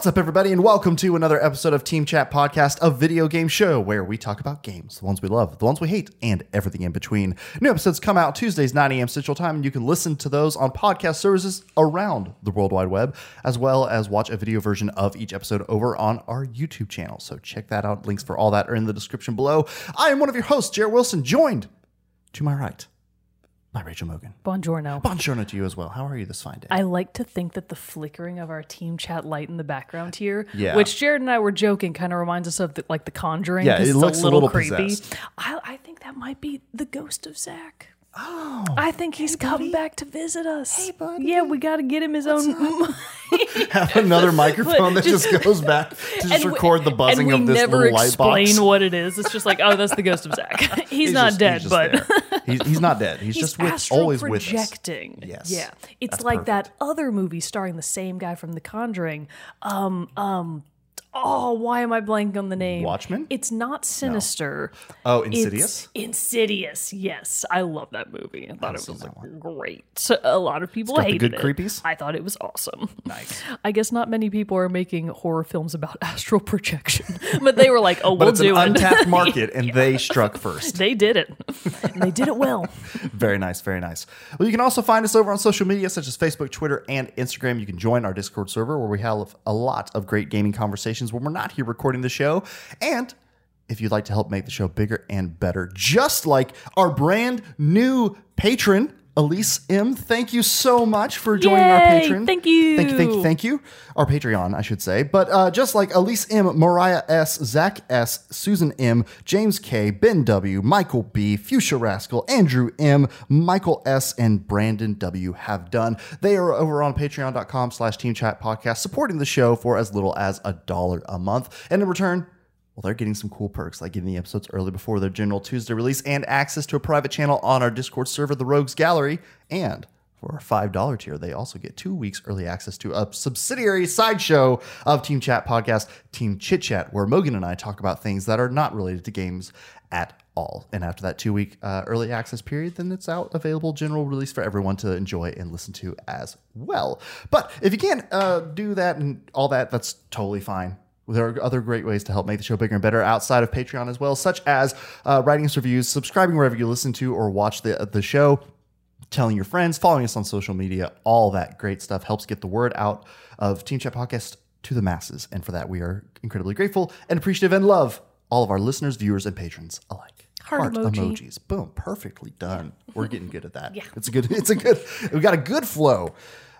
What's up, everybody, and welcome to another episode of Team Chat Podcast, a video game show where we talk about games, the ones we love, the ones we hate, and everything in between. New episodes come out Tuesdays, 9 a.m. Central Time, and you can listen to those on podcast services around the World Wide Web, as well as watch a video version of each episode over on our YouTube channel. So check that out. Links for all that are in the description below. I am one of your hosts, Jared Wilson, joined to my right by Rachel Mogan. Buongiorno. Buongiorno to you as well. How are you this fine day? I like to think that the flickering of our team chat light in the background here, Yeah. which Jared and I were joking, kind of reminds us of the, like The Conjuring. Yeah, it looks a a little, little creepy. I, I think that might be the ghost of Zach. Oh, I think he's coming back to visit us. Hey, buddy. Yeah, we got to get him his own. have another microphone that just, goes back to just we- record the buzzing of this little light explain what it is. It's just like, oh, that's the ghost of Zach. he's, He's not just- dead, he's but. He's, he's not dead. He's, He's just with, always with us. projecting. Yes. Yeah. It's That's like that other movie starring the same guy from The Conjuring. Um, um, oh, why am I blanking on the name? Watchmen? It's not Sinister. Oh, It's Insidious. Insidious. Yes, I love that movie. I thought it was great. A lot of people hated good it. creepies? I thought it was awesome. Nice. I guess not many people are making horror films about astral projection, but they were like, "Oh, we'll do it." untapped market, and they struck first. they did it, and they did it well. Very nice, very nice. Well, you can also find us over on social media such as Facebook, Twitter, and Instagram. You can join our Discord server where we have a lot of great gaming conversations when we're not here recording the show. And if you'd like to help make the show bigger and better, just like our brand new patron, Elise M. Thank you so much for joining our Yay, patron. thank you. Thank you, thank you, thank you. Our Patreon, I should say. But uh, just like Elise M, Mariah S, Zach S, Susan M, James K, Ben W, Michael B, Fuchsia Rascal, Andrew M, Michael S, and Brandon W have done. They are over on patreon.com slash team chat podcast, supporting the show for as little as a dollar a month. And in return, well, they're getting some cool perks like getting the episodes early before their general Tuesday release and access to a private channel on our Discord server, the Rogues Gallery. And for our $5 tier, they also get two weeks early access to a subsidiary sideshow of Team Chat podcast, Team Chit Chat, where Mogan and I talk about things that are not related to games at all. And after that two week uh, early access period, then it's out available general release for everyone to enjoy and listen to as well. But if you can't uh, do that and all that, that's totally fine. There are other great ways to help make the show bigger and better outside of Patreon as well, such as uh, writing us reviews, subscribing wherever you listen to or watch the the show, telling your friends, following us on social media. All that great stuff helps get the word out of Team Chat Podcast to the masses, and for that we are incredibly grateful and appreciative and love all of our listeners, viewers, and patrons alike. Heart emoji. emojis, boom, perfectly done. We're getting good at that. yeah, it's a good. It's a good. We got a good flow.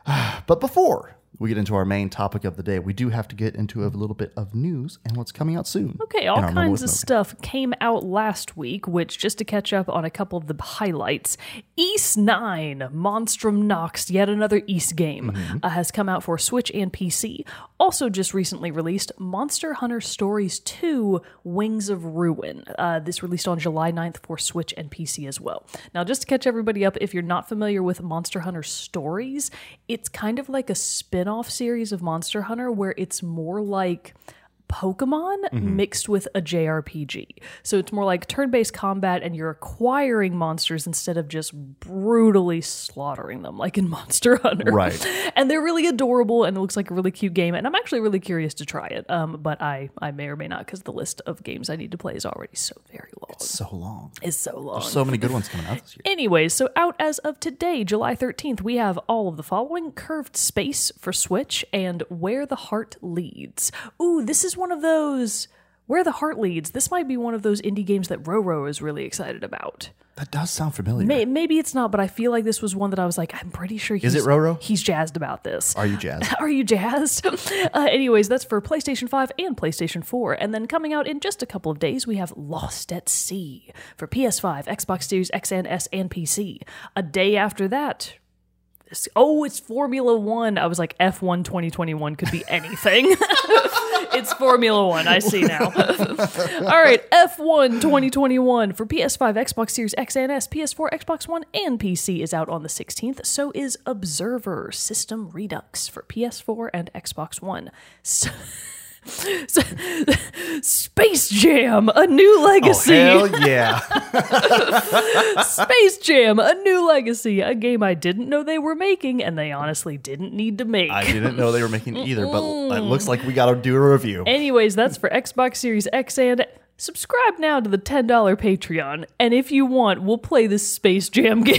But before we get into our main topic of the day, we do have to get into a little bit of news and what's coming out soon. Okay, all kinds of stuff came out last week, which, just to catch up on a couple of the highlights, Ys 9, Monstrum Nox, yet another Ys game, Mm-hmm. uh, has come out for Switch and PC. Also, just recently released Monster Hunter Stories 2 Wings of Ruin. Uh, this released on July 9th for Switch and PC as well. Now, just to catch everybody up, if you're not familiar with Monster Hunter Stories, it's kind of like a spin off series of Monster Hunter where it's more like. Pokemon Mm-hmm. mixed with a JRPG. So it's more like turn based combat and you're acquiring monsters instead of just brutally slaughtering them like in Monster Hunter. Right. And they're really adorable and it looks like a really cute game. And I'm actually really curious to try it. Um, but I, I may or may not because the list of games I need to play is already so very long. So long. Is so long. There's so many good ones coming out this year. Anyways, so out as of today, July 13th, we have all of the following Curved Space for Switch and Where the Heart Leads. Ooh, this is one of those. Where the Heart Leads. This might be one of those indie games that Roro is really excited about. That does sound familiar. May- Maybe it's not, but I feel like this was one that I was like, I'm pretty sure he's, it Roro? He's jazzed about this. Are you jazzed? Are you jazzed? uh, anyways, that's for PlayStation 5 and PlayStation 4. And then coming out in just a couple of days, we have Lost at Sea for PS5, Xbox Series X and S, and PC. A day after that, oh, it's Formula One. I was like, F1 2021 could be anything. it's Formula One. I see now. All right, F1 2021 for PS5, Xbox Series X and S, PS4, Xbox One, and PC is out on the 16th. So is Observer System Redux for PS4 and Xbox One. So, Space Jam, a new legacy. Oh, Hell yeah. Space Jam, a new legacy, a game I didn't know they were making, and they honestly didn't need to make. I didn't know they were making either, but it looks like we got to do a review. Anyways, that's for Xbox Series X and subscribe now to the $10 Patreon. And if you want, we'll play this Space Jam game.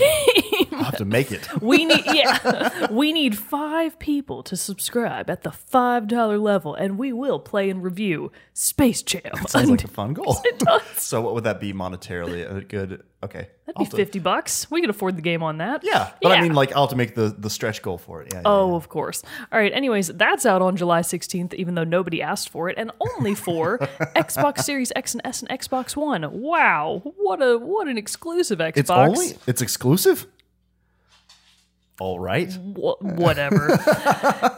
I'll have to make it. we need yeah. we need 5 people to subscribe at the $5 level and we will play and review Space Jam. Sounds like a fun goal. it does. So what would that be monetarily? A good okay. That'd I'll be to- 50 bucks. We could afford the game on that. Yeah, but I mean, like, I'll have to make the the stretch goal for it. Yeah. yeah, Oh, of course. All right. Anyways, that's out on July 16th, even though nobody asked for it, and only for Xbox Series X and S and Xbox One. Wow, what a what an exclusive Xbox. It's only it's exclusive. All right. Wha- whatever.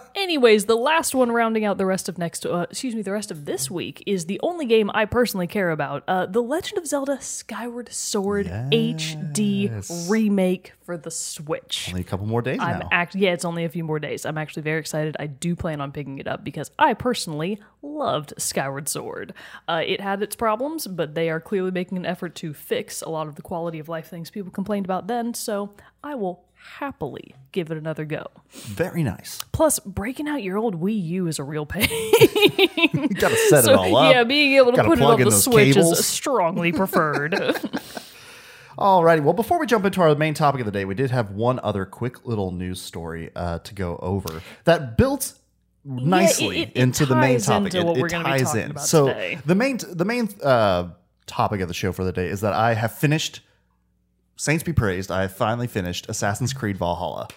Anyways, the last one rounding out the rest of next, uh, excuse me, the rest of this week is the only game I personally care about: uh, The Legend of Zelda: Skyward Sword HD remake for the Switch. Only a couple more days I'm now. act yeah, it's only a few more days. I'm actually very excited. I do plan on picking it up because I personally loved Skyward Sword. Uh, it had its problems, but they are clearly making an effort to fix a lot of the quality of life things people complained about then. So I will happily give it another go. Very nice. Plus, breaking out your old Wii U is a real pain. You got to set it all up. yeah, being able to Gotta put it on the Switch cables. is strongly preferred. Alrighty. Well, before we jump into our main topic of the day, we did have one other quick little news story uh, to go over that built nicely it- it into the main topic. into it what it we're gonna be ties in. so today. the main the main uh, topic of the show for the day is that I have finished. Saints be praised. I have finally finished Assassin's Creed Valhalla.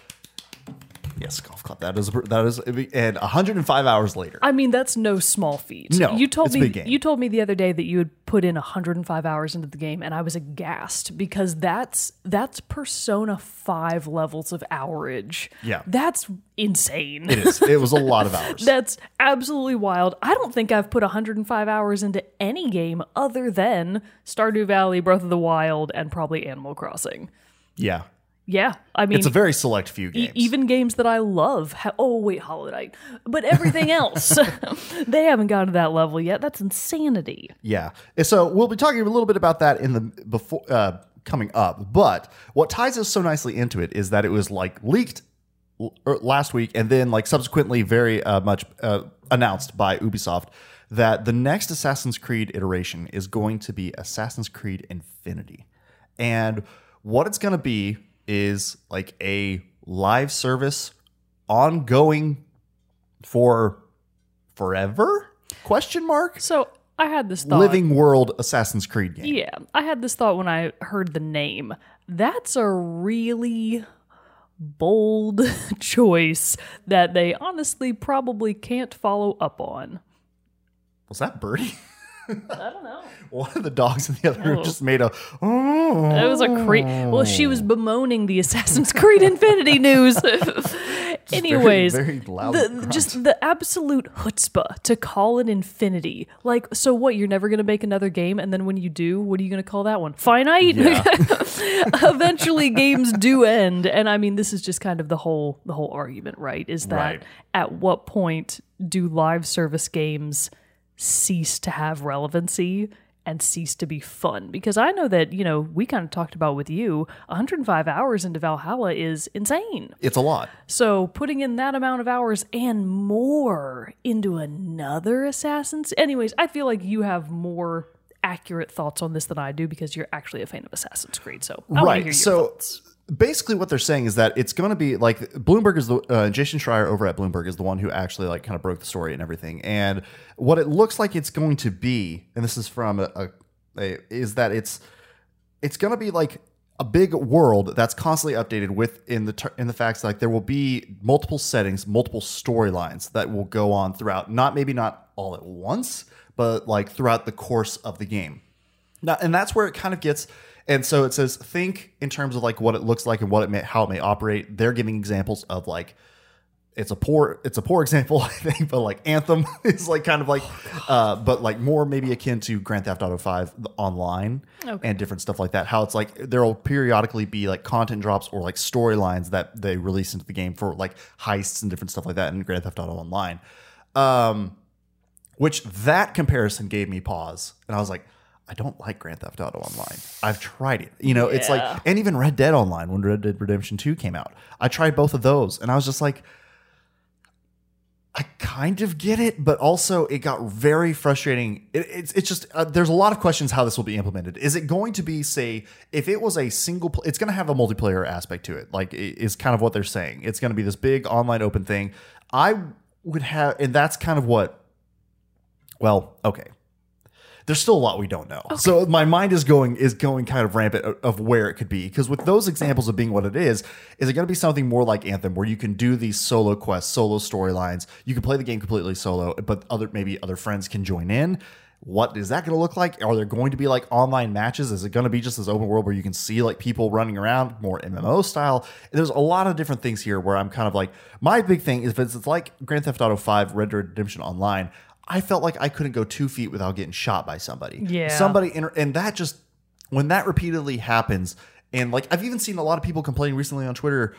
Yes, golf club. That is that is and 105 hours later. I mean, that's no small feat. No, you told me you told me the other day that you had put in 105 hours into the game, and I was aghast because that's that's Persona 5 levels of hourage. Yeah. that's insane. It is. It was a lot of hours. That's absolutely wild. I don't think I've put 105 hours into any game other than Stardew Valley, Breath of the Wild, and probably Animal Crossing. yeah, Yeah, I mean, it's a very select few E- even games that I love. Ha- oh wait, Hollow Knight. But everything else, they haven't gotten to that level yet. That's insanity. Yeah. So we'll be talking a little bit about that in the before uh, coming up. But what ties us so nicely into it is that it was like leaked l- er, last week and then like subsequently very uh, much uh, announced by Ubisoft that the next Assassin's Creed iteration is going to be Assassin's Creed Infinity. And what it's going to be is like a live service ongoing for forever? Question mark? So I had this thought. living world Assassin's Creed game. Yeah, I had this thought when I heard the name. That's a really bold choice that they honestly probably can't follow up on. Was that Birdie? I don't know. One of the dogs in the other room Oh. just made a. Oh. It was a cre- well, she was bemoaning the Assassin's Creed Infinity news. Anyways, very loud the, just the absolute chutzpah to call it Infinity. Like, so what? You're never going to make another game, and then when you do, what are you going to call that one? Finite. Yeah. Eventually, games do end, and I mean, this is just kind of the whole the whole argument, right? Is that Right. at what point do live service games cease to have relevancy and cease to be fun because i know that you know we kind of talked about with you 105 hours into valhalla is insane It's a lot. so putting in that amount of hours and more into another assassin's anyways i feel like you have more accurate thoughts on this than i do because you're actually a fan of assassin's creed so I wanna hear your right. So thoughts. Basically, what they're saying is that it's going to be like Bloomberg is the uh, Jason Schreier over at Bloomberg is the one who actually like kind of broke the story and everything. And what it looks like it's going to be, and this is from a, a, a is that it's it's going to be like a big world that's constantly updated with in the ter- in the facts like there will be multiple settings, multiple storylines that will go on throughout. Not maybe not all at once, but like throughout the course of the game. Now, and that's where it kind of gets. And so it says, think in terms of like what it looks like and what it may, how it may operate. They're giving examples of like, it's a poor, it's a poor example, I think, but like Anthem is like kind of like, uh, but like more maybe akin to Grand Theft Auto Five online Okay. and different stuff like that. How it's like there will periodically be like content drops or like storylines that they release into the game for like heists and different stuff like that in Grand Theft Auto Online. Um, which that comparison gave me pause. And I was like, I don't like Grand Theft Auto Online. I've tried it. You know, it's like, and even Red Dead Online when Red Dead Redemption 2 came out. I tried both of those and I was just like, I kind of get it, but also it got very frustrating. It, it's it's just uh, there's a lot of questions how this will be implemented. Is it going to be say if it was a single? Pl- it's going to have a multiplayer aspect to it. Like i- is kind of what they're saying. It's going to be this big online open thing. I would have, and that's kind of what. Well, okay. There's still a lot we don't know. So my mind is going is going kind of rampant of, of where it could be because with those examples of being what it is, is it going to be something more like Anthem where you can do these solo quests, solo storylines. You can play the game completely solo, but other maybe other friends can join in. What is that going to look like? Are there going to be like online matches? Is it going to be just this open world where you can see like people running around more MMO style? There's a lot of different things here where I'm kind of like my big thing is if it's like Grand Theft Auto 5 Red Dead Redemption Online, I felt like I couldn't go two feet without getting shot by somebody. Yeah. Somebody, inter- and that just, when that repeatedly happens, and like I've even seen a lot of people complaining recently on Twitter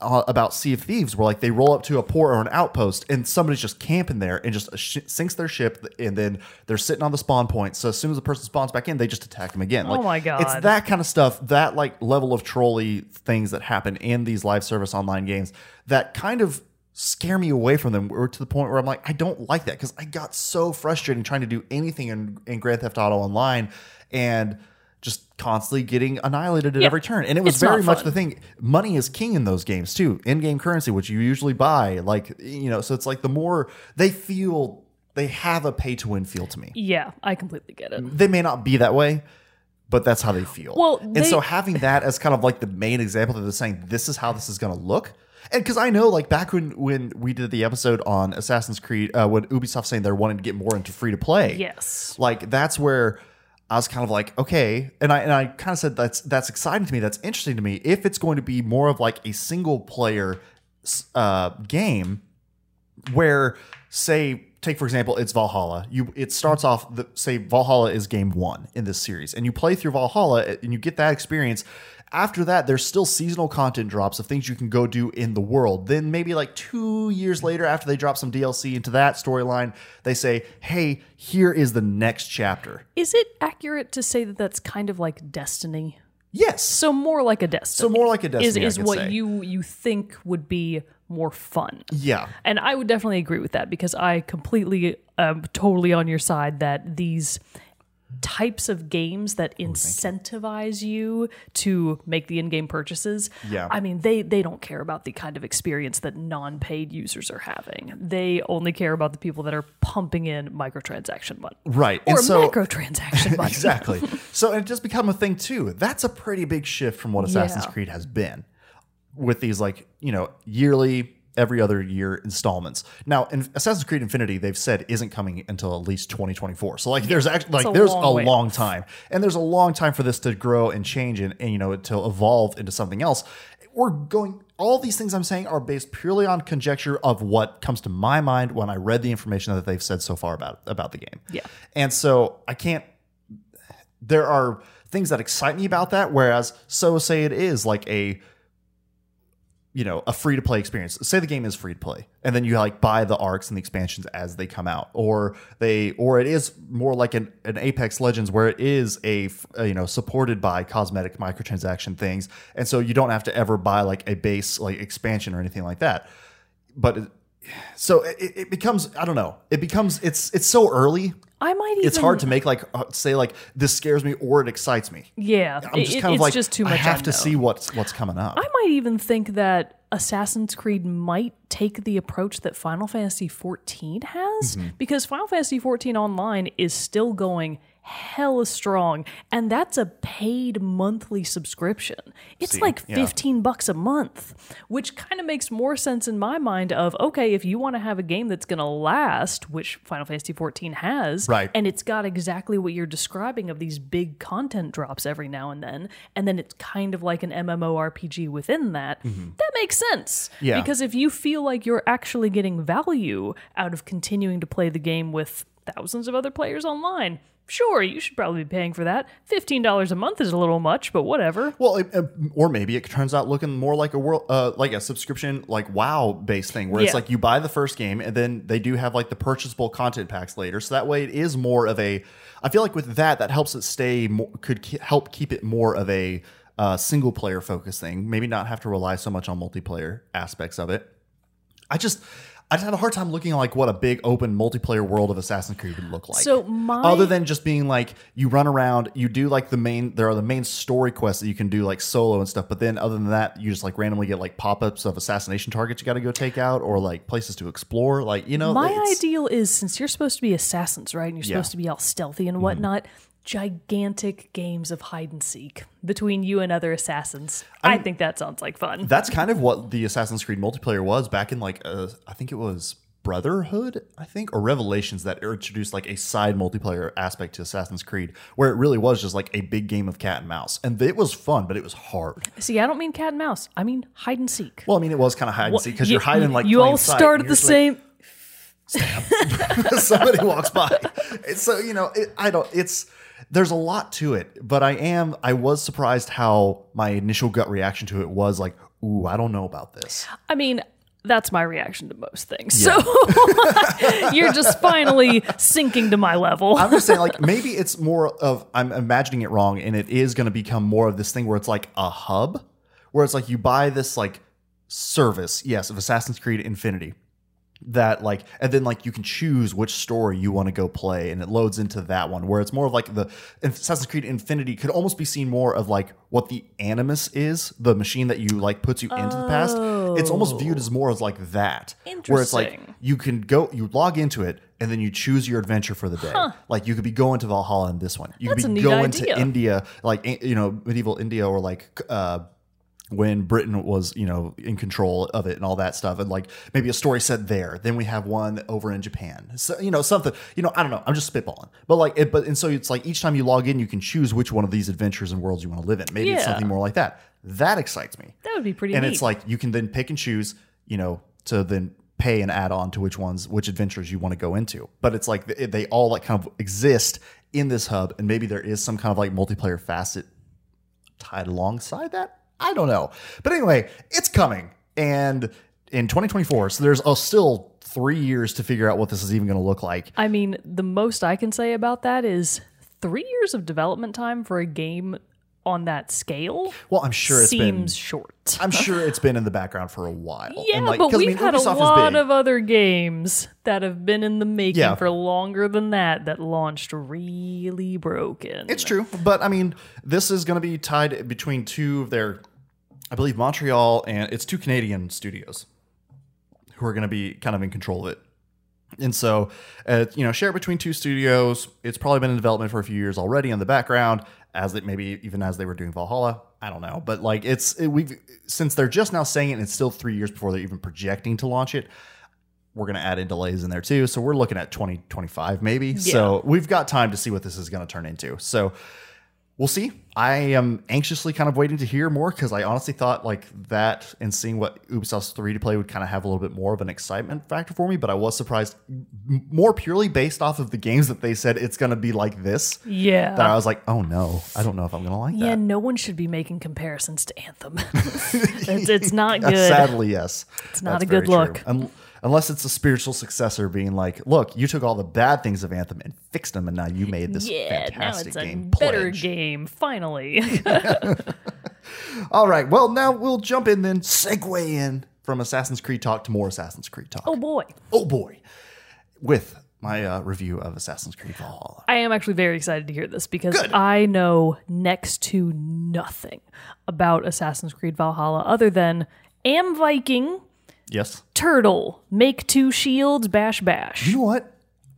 uh, about Sea of Thieves, where like they roll up to a port or an outpost and somebody's just camping there and just sh- sinks their ship, and then they're sitting on the spawn point. So as soon as the person spawns back in, they just attack them again. Like, Oh my God. It's that kind of stuff, that like level of trolley things that happen in these live service online games that kind of scare me away from them or to the point where I'm like, I don't like that because I got so frustrated trying to do anything in, in Grand Theft Auto Online and just constantly getting annihilated at Yeah. every turn. And it was It's very much the thing. Money is king in those games too. In-game currency, which you usually buy, like you know, so it's like the more they feel they have a pay to win feel to me. Yeah, I completely get it. They may not be that way, but that's how they feel. Well, and so having that as kind of like the main example that they're saying this is how this is going to look. And because I know, like back when when we did the episode on Assassin's Creed, uh, when Ubisoft saying they're wanting to get more into free to play, Yes. like that's where I was kind of like, okay, and I and I kind of said that's that's exciting to me, that's interesting to me. If it's going to be more of like a single player uh, game, where say take for example it's valhalla you it starts off the say valhalla is game one in this series and you play through valhalla and you get that experience after that there's still seasonal content drops of things you can go do in the world then maybe like two years later after they drop some dlc into that storyline they say hey here is the next chapter Is it accurate to say that that's kind of like destiny? yes So more like a destiny. so more like a destiny is I what say. you you think would be more fun. yeah And I would definitely agree with that because I completely um totally on your side that these types of games that incentivize you to make the in-game purchases Yeah. i mean they they don't care about the kind of experience that non-paid users are having they only care about the people that are pumping in microtransaction money right or and so macrotransaction money exactly. So it just become a thing too. That's a pretty big shift from what Assassin's Yeah. Creed has been with these like, you know, yearly every other year installments. Now, in Assassin's Creed Infinity, they've said isn't coming until at least 2024. So like there's actually like a there's long a way long time. And there's a long time for this to grow and change and, and you know, to evolve into something else. We're going all these things I'm saying are based purely on conjecture of what comes to my mind when I read the information that they've said so far about about the game. Yeah. And so I can't there are things that excite me about that whereas so say it is like a you know a free to play experience. Say the game is free to play and then you like buy the arcs and the expansions as they come out. Or they or it is more like an, an apex legends where it is a, uh, you know supported by cosmetic microtransaction things. And so you don't have to ever buy like a base like expansion or anything like that. But so it, it becomes i don't know it becomes it's it's so early i might even it's hard to make like uh, say like this scares me or it excites me. yeah I'm just it- kind of like just too much I have to see what's what's coming up. I might even think that Assassin's Creed might take the approach that Final Fantasy XIV has Mm-hmm. because Final Fantasy XIV Online is still going hella strong and that's a paid monthly subscription. It's See, like yeah. 15 bucks a month, which kind of makes more sense in my mind of okay, if you want to have a game that's going to last, which Final Fantasy XIV has, Right. and it's got exactly what you're describing of these big content drops every now and then and then it's kind of like an MMORPG within that that makes sense Mm-hmm. Yeah. because if you feel like you're actually getting value out of continuing to play the game with thousands of other players online Sure, you should probably be paying for that. $15 a month is a little much, but whatever. Well, it, or maybe it turns out looking more like a world, uh, like a subscription, like WoW based thing, where it's like you buy the first game and then they do have like the purchasable content packs later. So that way, it is more of a. I feel like with that, that helps it stay. More, could ke- help keep it more of a uh, single player focus thing. Maybe not have to rely so much on multiplayer aspects of it. I just. I just had a hard time looking at like what a big open multiplayer world of Assassin's Creed would look like. So my- other than just being like you run around, you do like the main. There are the main story quests that you can do like solo and stuff. But then other than that, you just like randomly get like pop ups of assassination targets you got to go take out, or like places to explore. Like you know, My ideal is since you're supposed to be assassins, right? And you're Yeah. Mm-hmm. supposed to be all stealthy and whatnot, gigantic games of hide and seek between you and other assassins. i think that sounds like fun. That's kind of what the Assassin's Creed multiplayer was back in like uh, I think it was Brotherhood, I think, or Revelations that introduced like a side multiplayer aspect to Assassin's Creed, where it really was just like a big game of cat and mouse, and it was fun, but it was hard. See, I don't mean cat and mouse. I mean hide and seek. Well, I mean, it was kind of hide and seek because You- you're hiding like you all sight, start at the you're like, same. somebody walks by. It's so you know, it, I don't. It's there's a lot to it, but I am. I was surprised how my initial gut reaction to it was like, "Ooh, I don't know about this." I mean, that's my reaction to most things. So you're just finally sinking to my level. I'm just saying, like maybe it's more of I'm imagining it wrong, and it is going to become more of this thing where it's like a hub, where it's like you buy this like service, yes, of Assassin's Creed Infinity. That like, and then like you can choose which story you want to go play, and it loads into that one. Where it's more of like the Assassin's Creed Infinity could almost be seen more of like what the Animus is, the machine that you like puts you into the past. It's almost viewed as more as like that, where it's like you can go, you log into it, and then you choose your adventure for the day. Like you could be going to Valhalla in this one. You That's could be going idea. to India, like you know, medieval India, or like uh, when Britain was you know in control of it and all that stuff, and like maybe a story set there. Then we have one over in Japan. So you know something. You know I don't know. I'm just spitballing, but like it. But and so it's like each time you log in, you can choose which one of these adventures and worlds you want to live in. Maybe it's something more like that. That excites me that would be pretty and neat. it's like you can then pick and choose you know to then pay and add on to which ones which adventures you want to go into but it's like they all like kind of exist in this hub and maybe there is some kind of like multiplayer facet tied alongside that i don't know but anyway it's coming and in 2024 so there's uh, still three years to figure out what this is even going to look like I mean, the most I can say about that is three years of development time for a game on that scale well i'm sure it's been seems short. i'm sure it's been in the background for a while Yeah, like, but we've I mean, had Ubisoft a lot of other games that have been in the making Yeah. for longer than that that launched really broken. It's true, but I mean, this is going to be tied between two of their, I believe Montreal and it's two Canadian studios who are going to be kind of in control of it. And so, uh, you know, share it between two studios. It's probably been in development for a few years already in the background, as it maybe even as they were doing Valhalla. I don't know, but like it's it, we've since they're just now saying it, and it's still three years before they're even projecting to launch it. We're going to add in delays in there too, so we're looking at 2025 maybe. So we've got time to see what this is going to turn into. So we'll see. I am anxiously kind of waiting to hear more because I honestly thought like that and seeing what Ubisoft's three to play would kind of have a little bit more of an excitement factor for me. But I was surprised m- more purely based off of the games that they said it's going to be like this. yeah. That I was like, oh no, I don't know if I'm going to like yeah, that. Yeah, no one should be making comparisons to Anthem. it's, it's not Uh, good. Sadly, yes. It's not a good look. Unless it's a spiritual successor being like, look, you took all the bad things of Anthem and fixed them, and now you made this yeah, now fantastic it's a game. better Pledge. game, finally. All right. Well, now we'll jump in then, segue in from Assassin's Creed talk to more Assassin's Creed talk. oh boy. Oh, boy. With my uh, review of Assassin's Creed Valhalla. I am actually very excited to hear this because I know next to nothing about Assassin's Creed Valhalla other than am Viking, Yes. turtle, make two shields, bash bash. You know what?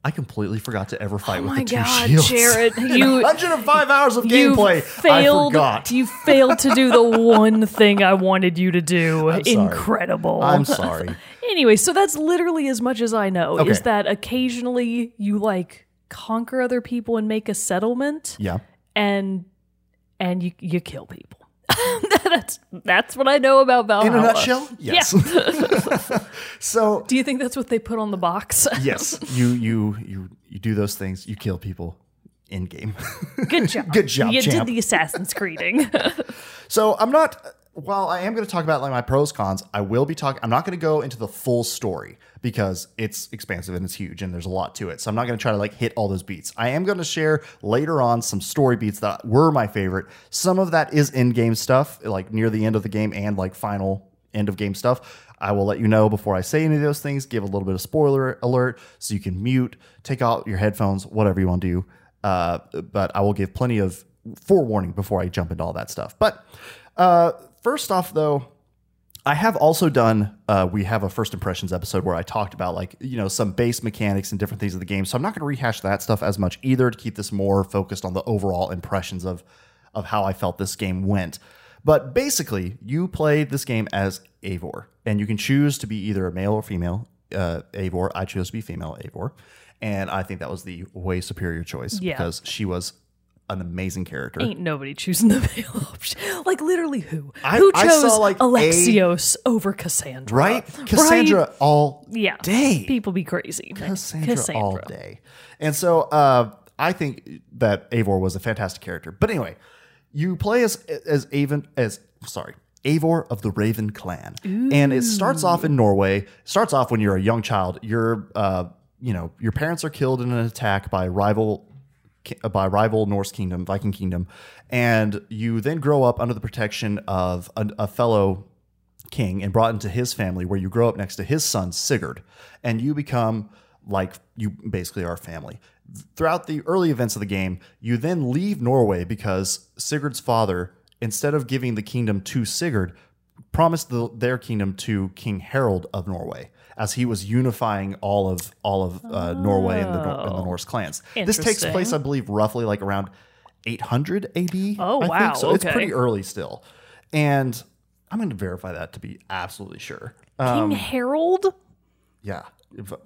I completely forgot to ever fight Oh with my the two god, shields. Jared, you 105 hours of gameplay. failed. I forgot. You failed to do the one thing I wanted you to do. sorry. Incredible. I'm sorry. Anyway, so that's literally as much as I know is that occasionally you like conquer other people and make a settlement Yeah. and and you you kill people. that's that's what I know about Valhalla. In a nutshell, yes. so Do you think that's what they put on the box? yes, you you you you do those things. You kill people in game. Good job. Good job, You champ. did the Assassin's Creeding. So I'm not. While I am going to talk about like my pros cons, I will be talking. I'm not going to go into the full story because it's expansive and it's huge and there's a lot to it. So I'm not going to try to like hit all those beats. I am going to share later on some story beats that were my favorite. Some of that is in-game stuff, like near the end of the game and like final end of game stuff. I will let you know before I say any of those things. Give a little bit of spoiler alert so you can mute, take out your headphones, whatever you want to do. Uh, but I will give plenty of forewarning before I jump into all that stuff. But uh, first off, though, I have also done. Uh, we have a first impressions episode where I talked about like you know some base mechanics and different things of the game. So I'm not going to rehash that stuff as much either to keep this more focused on the overall impressions of of how I felt this game went. But basically, you play this game as Eivor, and you can choose to be either a male or female uh, Eivor. I chose to be female Eivor, and I think that was the way superior choice Yeah. because she was an amazing character. Ain't nobody choosing the male option. Like literally who? I- who I chose saw, like, a- Alexios over Cassandra? right? Cassandra all Yeah. day. People be crazy. Cassandra, all day. And so uh, I think that Eivor was a fantastic character. But anyway, you play as as Avon as sorry. Eivor of the Raven clan. And it starts off in Norway. Starts off when you're a young child. You're uh, you know, your parents are killed in an attack by rival Uh, by rival Norse kingdom, Viking kingdom, and you then grow up under the protection of a, a fellow king and brought into his family, where you grow up next to his son Sigurd, and you become like you basically are family. Throughout the early events of the game, you then leave Norway because Sigurd's father, instead of giving the kingdom to Sigurd, promised the, their kingdom to King Harold of Norway, as he was unifying all of all of uh, Norway and the, and the Norse clans. This takes place, I believe, roughly like around 800 AD. Oh, I wow, Think. So it's pretty early still, and I'm going to verify that to be absolutely sure. Uh, King Harold? yeah.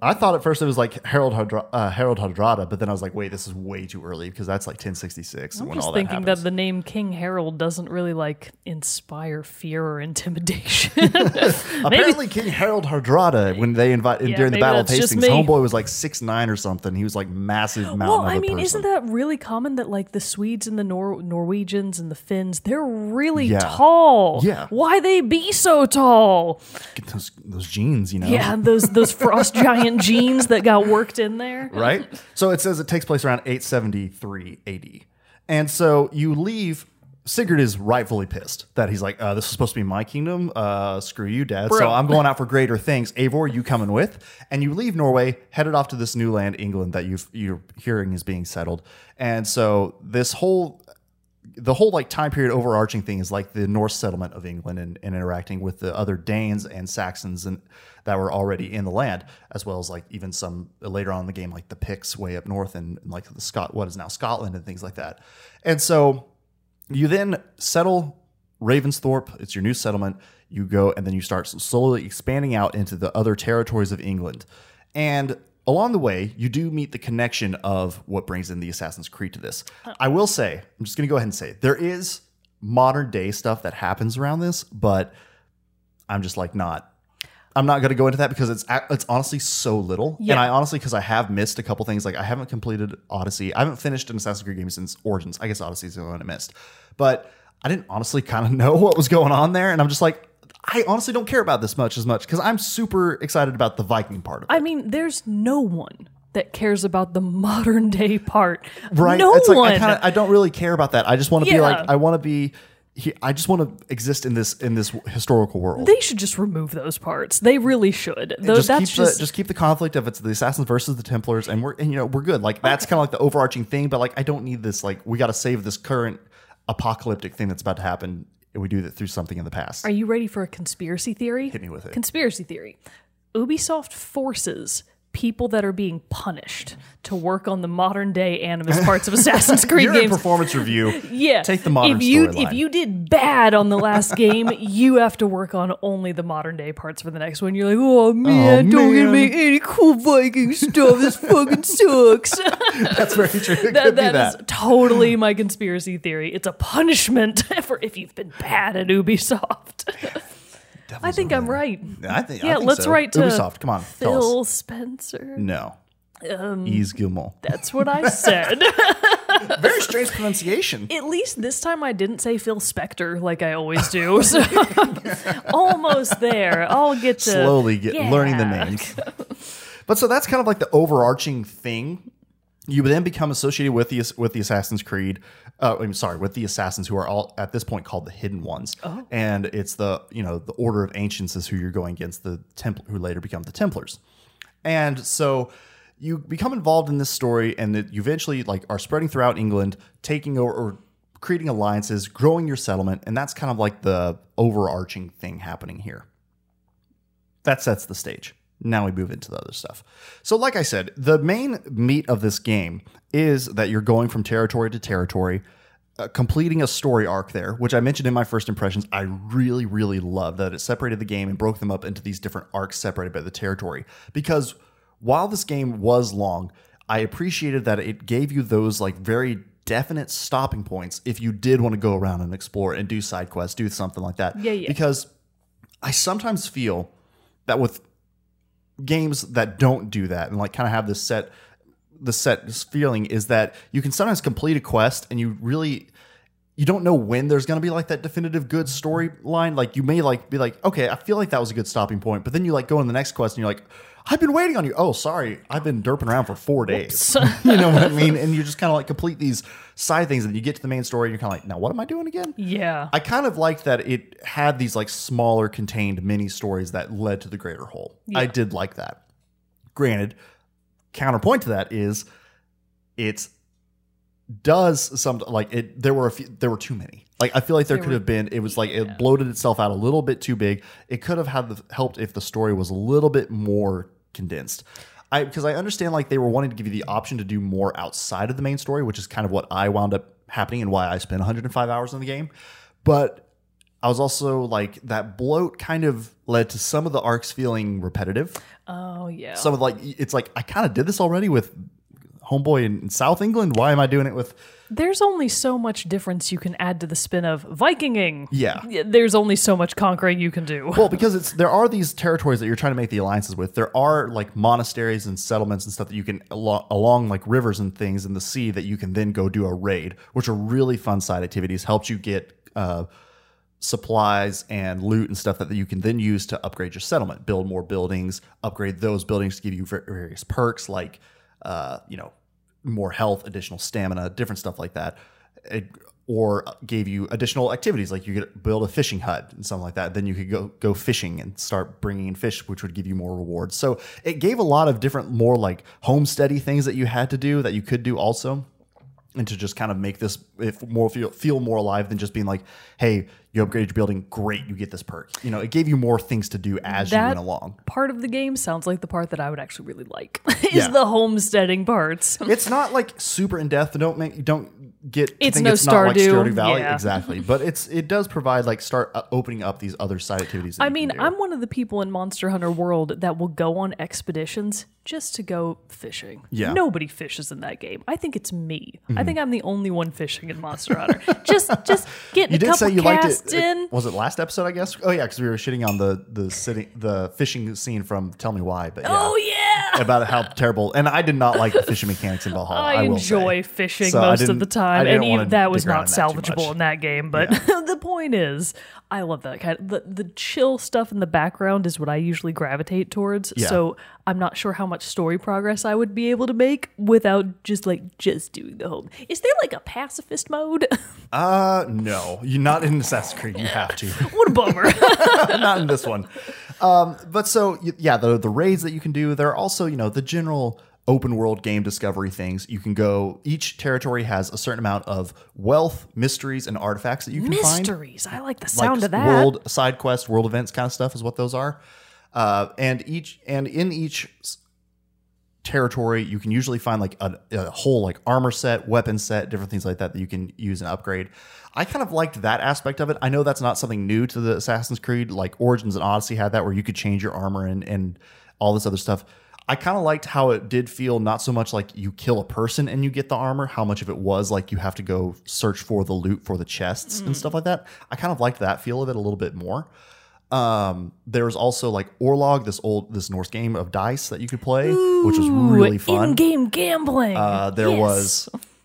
I thought at first it was like Harold Hadra- uh, Harold Hardrada, but then I was like, wait, this is way too early because that's like 1066 I'm just that thinking happens. that the name King Harold doesn't really like inspire fear or intimidation. Apparently, King Harold Hardrada, when they invited Yeah, during the Battle of Hastings, me. homeboy was like six nine or something. He was like massive mountain. well, I mean, person. isn't that really common that like the Swedes and the Nor- Norwegians and the Finns, they're really Yeah. tall. Yeah. Why they be so tall? Get those, those genes, you know? Yeah, those those frost giant genes that got worked in there. right? So it says it takes place around 873 AD. And so you leave. Sigurd is rightfully pissed that he's like, uh, this is supposed to be my kingdom. Uh, screw you, dad. So I'm going out for greater things. Eivor, you coming with? And you leave Norway, headed off to this new land, England, that you've, you're hearing is being settled. And so this whole the whole like time period overarching thing is like the Norse settlement of England and, and interacting with the other Danes and Saxons and that were already in the land, as well as like even some uh, later on in the game, like the Picts way up north and, and like the Scot what is now Scotland and things like that. And so you then settle Ravensthorpe. It's your new settlement. You go and then you start slowly expanding out into the other territories of England. And along the way, you do meet the connection of what brings in the Assassin's Creed to this. Uh. I will say, I'm just going to go ahead and say, there is modern day stuff that happens around this, but I'm just like not. I'm not going to go into that because it's it's honestly so little, Yeah. and I honestly because I have missed a couple things. Like I haven't completed Odyssey. I haven't finished an Assassin's Creed game since Origins. I guess Odyssey is the one I missed, but I didn't honestly kind of know what was going on there, and I'm just like, I honestly don't care about this much as much because I'm super excited about the Viking part of it. I mean, there's no one that cares about the modern day part. right? No it's like one. I kind of I don't really care about that. I just want to be like I want to be. He- I just want to exist in this in this historical world. they should just remove those parts. They really should. Though just that's keep just, the just keep the conflict of it's the assassins versus the Templars, and we're and you know we're good. Like that's kind of like the overarching thing. But like I don't need this. Like we got to save this current apocalyptic thing that's about to happen. And we do that through something in the past. Are you ready for a conspiracy theory? Hit me with it. Conspiracy theory. Ubisoft forces people that are being punished to work on the modern day animus parts of Assassin's Creed You're games. performance review. Yeah. take the modern if you storyline. if you did bad on the last game, you have to work on only the modern day parts for the next one. You're like, oh, oh man, don't man." get me any cool Viking stuff. This fucking sucks. That's very true. That that that. is totally my conspiracy theory. It's a punishment for if you've been bad at Ubisoft. I think I'm right. I think. I Yeah, think let's so. write to Ubisoft. Come on. Phil Spencer. No. Um, Yves Guillemot. That's what I said. Very strange pronunciation. At least this time I didn't say Phil Spector like I always do. So almost there. I'll get to Slowly get Yeah. learning the names. but so that's kind of like the overarching thing. You then become associated with the with the Assassin's Creed. Uh, I'm sorry, with the assassins who are all at this point called the Hidden Ones, Oh. and it's the you know the Order of Ancients is who you're going against the Templar who later become the Templars, and so you become involved in this story, and that you eventually like are spreading throughout England, taking over or creating alliances, growing your settlement, and that's kind of like the overarching thing happening here that sets the stage. Now we move into the other stuff. So, like I said, the main meat of this game is that you're going from territory to territory, uh, completing a story arc there, which I mentioned in my first impressions. I really, really love that it separated the game and broke them up into these different arcs separated by the territory. Because while this game was long, I appreciated that it gave you those like very definite stopping points if you did want to go around and explore and do side quests, do something like that. Yeah, yeah. Because I sometimes feel that with games that don't do that and like kind of have this set the set feeling is that you can sometimes complete a quest and you really you don't know when there's going to be like that definitive good storyline. Like you may like be like okay i feel like that was a good stopping point but then you like go on the next quest and you're like i've been waiting on you oh sorry i've been derping around for four days you know what i mean and you just kind of like complete these side things and you get to the main story and you're kind of like now what am i doing again Yeah. I kind of liked that it had these like smaller contained mini stories that led to the greater whole. I did like that. Granted, counterpoint to that is it does some like it there were a few there were too many. Like I feel like there, There could were- have been it was like Yeah. it bloated itself out a little bit too big. It could have had the, helped if the story was a little bit more condensed. I because I understand like they were wanting to give you the option to do more outside of the main story, which is kind of what I wound up happening and why I spent 105 hours in the game. But I was also like that bloat kind of led to some of the arcs feeling repetitive. oh yeah. Some of like it's like I kind of did this already with Homeboy in, in South England. Why am I doing it with? There's only so much difference you can add to the spin of Vikinging. Yeah. There's only so much conquering you can do. Well, because it's there are these territories that you're trying to make the alliances with. There are like monasteries and settlements and stuff that you can along, along like rivers and things in the sea that you can then go do a raid, which are really fun side activities. Helps you get uh, supplies and loot and stuff that you can then use to upgrade your settlement, build more buildings, upgrade those buildings to give you various perks like uh, you know more health, additional stamina, different stuff like that. It, or gave you additional activities like you could build a fishing hut and something like that. Then you could go go fishing and start bringing in fish, which would give you more rewards. So it gave a lot of different, more like homesteady things that you had to do that you could do also and to just kind of make this if more feel, feel more alive than just being like, hey, you upgrade your building, great, you get this perk. You know, it gave you more things to do as you went along. Part of the game sounds like the part that I would actually really like is Yeah. the homesteading parts. It's not like super in depth. Don't make don't get. It's no it's not like Stardew, Stardew Valley yeah. exactly, but it's it does provide like start uh, opening up these other side activities. I mean. I'm one of the people in Monster Hunter World that will go on expeditions just to go fishing. Yeah. Mm-hmm. Nobody fishes in that game. I think it's me. I think I'm the only one fishing in Monster Hunter. just just get you a did couple say you liked casts it. Was it last episode? I guess. Oh yeah, because we were shitting on the the sitting the fishing scene from Tell Me Why. But yeah. Oh yeah. About how terrible. And I did not like the fishing mechanics in Valhalla. I, I enjoy say. fishing So most of the time, and even that was not in that salvageable in that game. But the point is, I love that kind of the the chill stuff in the background is what I usually gravitate towards. Yeah. So I'm not sure how much story progress I would be able to make without just like just doing the home. Is there like a pacifist mode? Uh, no, you're not in Assassin's Creed. You have to. what a bummer. not in this one. Um, but so yeah, the the raids that you can do. There are also you know the general open world game discovery things. You can go. Each territory has a certain amount of wealth, mysteries, and artifacts that you can find. Mysteries. I like the sound like of that. world side quest, world events kind of stuff is what those are. Uh, and each and in each territory, you can usually find like a, a whole like armor set, weapon set, different things like that that you can use and upgrade. I kind of liked that aspect of it. I know that's not something new to the Assassin's Creed. Like Origins and Odyssey had that where you could change your armor and and all this other stuff. I kind of liked how it did feel not so much like you kill a person and you get the armor, how much of it was like you have to go search for the loot for the chests and stuff like that. I kind of liked that feel of it a little bit more. Um, there's also like Orlog, this old this Norse game of dice that you could play, which was really fun. In-game gambling. Uh, there Yes. was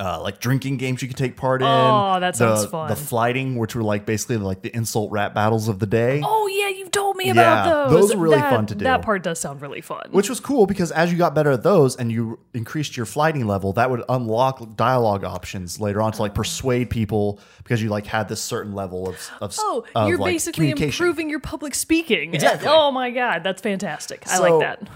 uh, like drinking games you could take part in. Oh, that sounds the, fun. The flyting, which were like basically like the insult rap battles of the day. Oh yeah, you've told me about Yeah, those. those are really That- fun to do. That part does sound really fun. Which was cool because as you got better at those and you increased your flyting level, that would unlock dialogue options later on to like persuade people because you like had this certain level of of, Oh, of, you're like, basically improving your public speaking. Exactly. Oh my god, that's fantastic. I So- like that.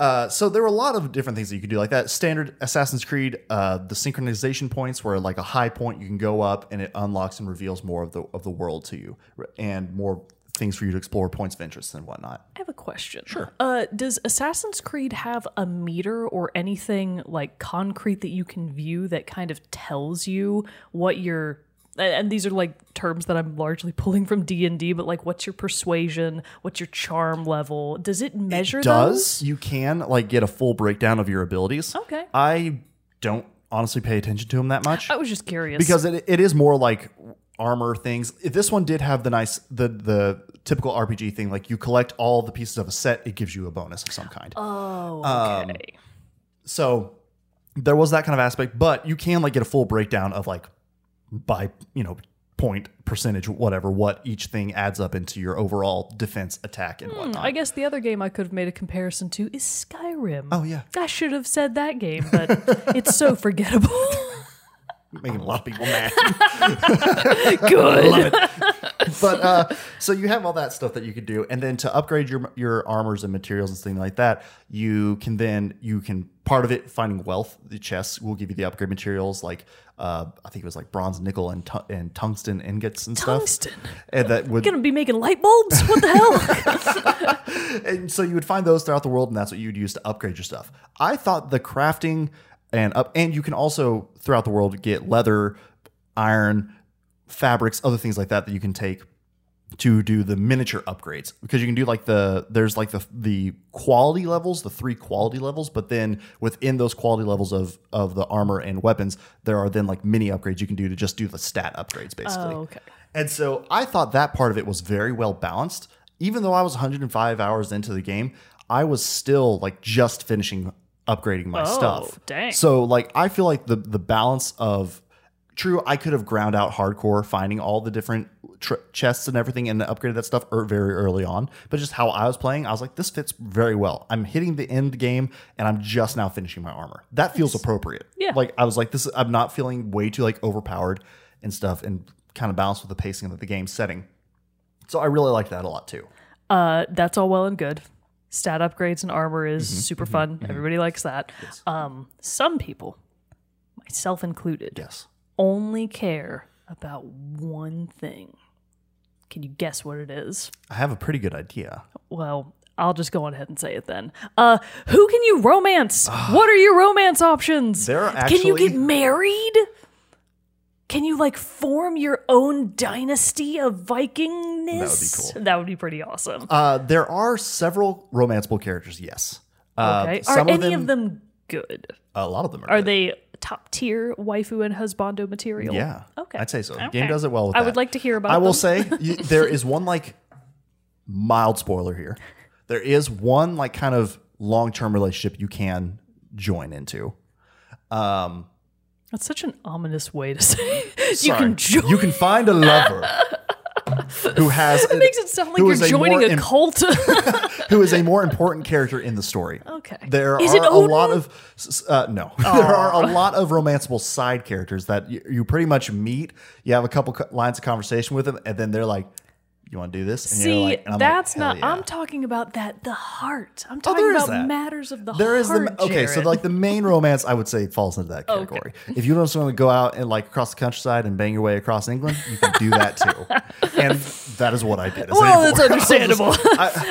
Uh, so there were a lot of different things that you could do like that. Standard Assassin's Creed, uh, the synchronization points where like a high point you can go up and it unlocks and reveals more of the of the world to you and more things for you to explore, points of interest and whatnot. I have a question. Sure. Uh, does Assassin's Creed have a meter or anything like concrete that you can view that kind of tells you what your and these are like terms that I'm largely pulling from D and D, but like, what's your persuasion? What's your charm level? Does it measure does you can like get a full breakdown of your abilities. Okay. I don't honestly pay attention to them that much? I was just curious because it, it is more like armor things. If this one did have the nice the the typical RPG thing like you collect all the pieces of a set, it gives you a bonus of some kind. Oh, Um, so there was that kind of aspect, but you can like get a full breakdown of like by you know point percentage whatever what each thing adds up into your overall defense attack and hmm, whatnot. I guess the other game I could have made a comparison to is Skyrim. oh yeah, I should have said that game, but it's so forgettable. making a lot of people mad. Good. but uh, so you have all that stuff that you could do, and then to upgrade your your armors and materials and things like that, you can then you can part of it finding wealth. The chests will give you the upgrade materials like uh, I think it was like bronze, nickel, and tu- and tungsten ingots and stuff. Tungsten. And that would Gonna be making light bulbs? What the hell? and so you would find those throughout the world, and that's what you'd use to upgrade your stuff. I thought the crafting and up, and you can also throughout the world get leather, iron, fabrics, other things like that that you can take to do the miniature upgrades because you can do like the there's like the the quality levels the three quality levels but then within those quality levels of of the armor and weapons there are then like mini upgrades you can do to just do the stat upgrades basically Oh, okay. and so I thought that part of it was very well balanced. Even though I was 105 hours into the game, I was still like just finishing upgrading my Oh, stuff. dang. So like I feel like the the balance of true, I could have ground out hardcore finding all the different tr- chests and everything and upgraded that stuff er- very early on. But just how I was playing, I was like, this fits very well. I'm hitting the end game and I'm just now finishing my armor. That feels appropriate. Yeah. Like I was like, this. I'm not feeling way too like overpowered and stuff, and kind of balanced with the pacing of the game setting. So I really like that a lot too. Uh, that's all well and good. Stat upgrades and armor is Mm-hmm, super fun. Everybody likes that. Um, some people, myself included, Yes. Only care about one thing. Can you guess what it is? I have a pretty good idea. Well, I'll just go on ahead and say it then. Uh, who can you romance? what are your romance options? There are Can you get married? Can you like form your own dynasty of Vikingness? That would be cool. That would be pretty awesome. Uh, there are several romanceable characters. Yes. Uh, okay. Are some any of them good? A lot of them are. Are good. they top tier waifu and husbando material? Yeah. Okay. I'd say so. The Okay. game does it well with I that. would like to hear about I will them. say y- there is one like mild spoiler here. There is one like kind of long term relationship you can join into. Um, That's such an ominous way to say. you sorry. can join. You can find a lover who has It makes it sound like you're a joining a im- cult. who is a more important character in the story. Okay. There Is are it a lot of uh, no. there are a lot of romanceable side characters that you, you pretty much meet. You have a couple co- lines of conversation with them, and then they're like, "You want to do this?" And See, you're like, and I'm like, that's "Hell not. yeah." I'm talking about that. The heart. I'm oh, talking there is about matters of the There is heart. the okay, so like the main romance, I would say falls into that Okay. category. If you just want to go out and like across the countryside and bang your way across England, you can do that too. and that is what I did. Well, that's understandable.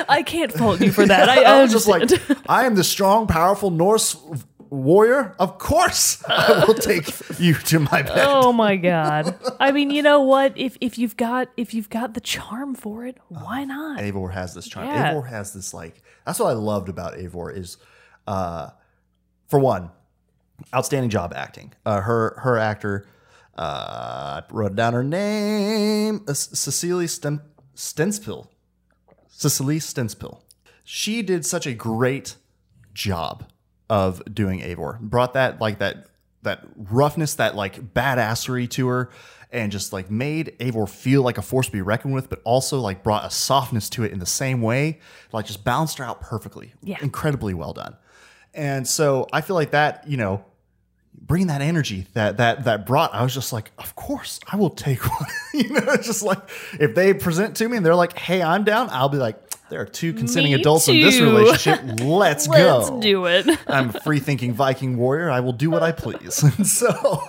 I, can't fault you for that. I, I I was just like. I am the strong, powerful Norse warrior. Of course, I will take you to my bed. oh my god. I mean, you know what? If if you've got if you've got the charm for it, why not? Eivor has this charm. Yeah. Eivor has this like. That's what I loved about Eivor is, uh, for one, outstanding job acting. Uh, her her actor, uh, I wrote down her name, uh, Cecilie Sten- Stenspil. Cecilie Stenspil. She did such a great job of doing Eivor. Brought that like that that roughness, that like badassery to her, and just like made Eivor feel like a force to be reckoned with, but also like brought a softness to it in the same way, like just balanced her out perfectly. Yeah. incredibly well done. And so I feel like that, you know, bringing that energy that that that brought, I was just like, of course, I will take one. you know, it's just like if they present to me and they're like, hey, I'm down, I'll be like, there are two consenting Me adults in this too. relationship. Let's, go. Let's do it. I'm a free thinking Viking warrior. I will do what I please. And so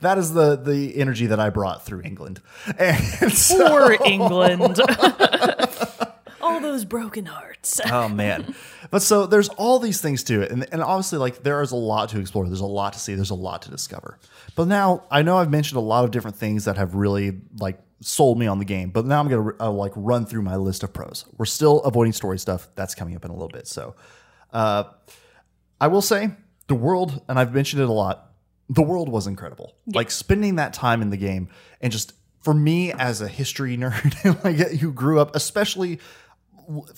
that is the the energy that I brought through England. And so, Poor England. All those broken hearts. oh man. But so there's all these things to it. And, and obviously, like, there is a lot to explore. There's a lot to see. There's a lot to discover. But now I know I've mentioned a lot of different things that have really, like, sold me on the game. But now I'm to, uh, like, run through my list of pros. We're still avoiding story stuff. That's coming up in a little bit. So, uh, I will say the world, and I've mentioned it a lot, the world was incredible. Like spending that time in the game and just for me as a history nerd, like who grew up, especially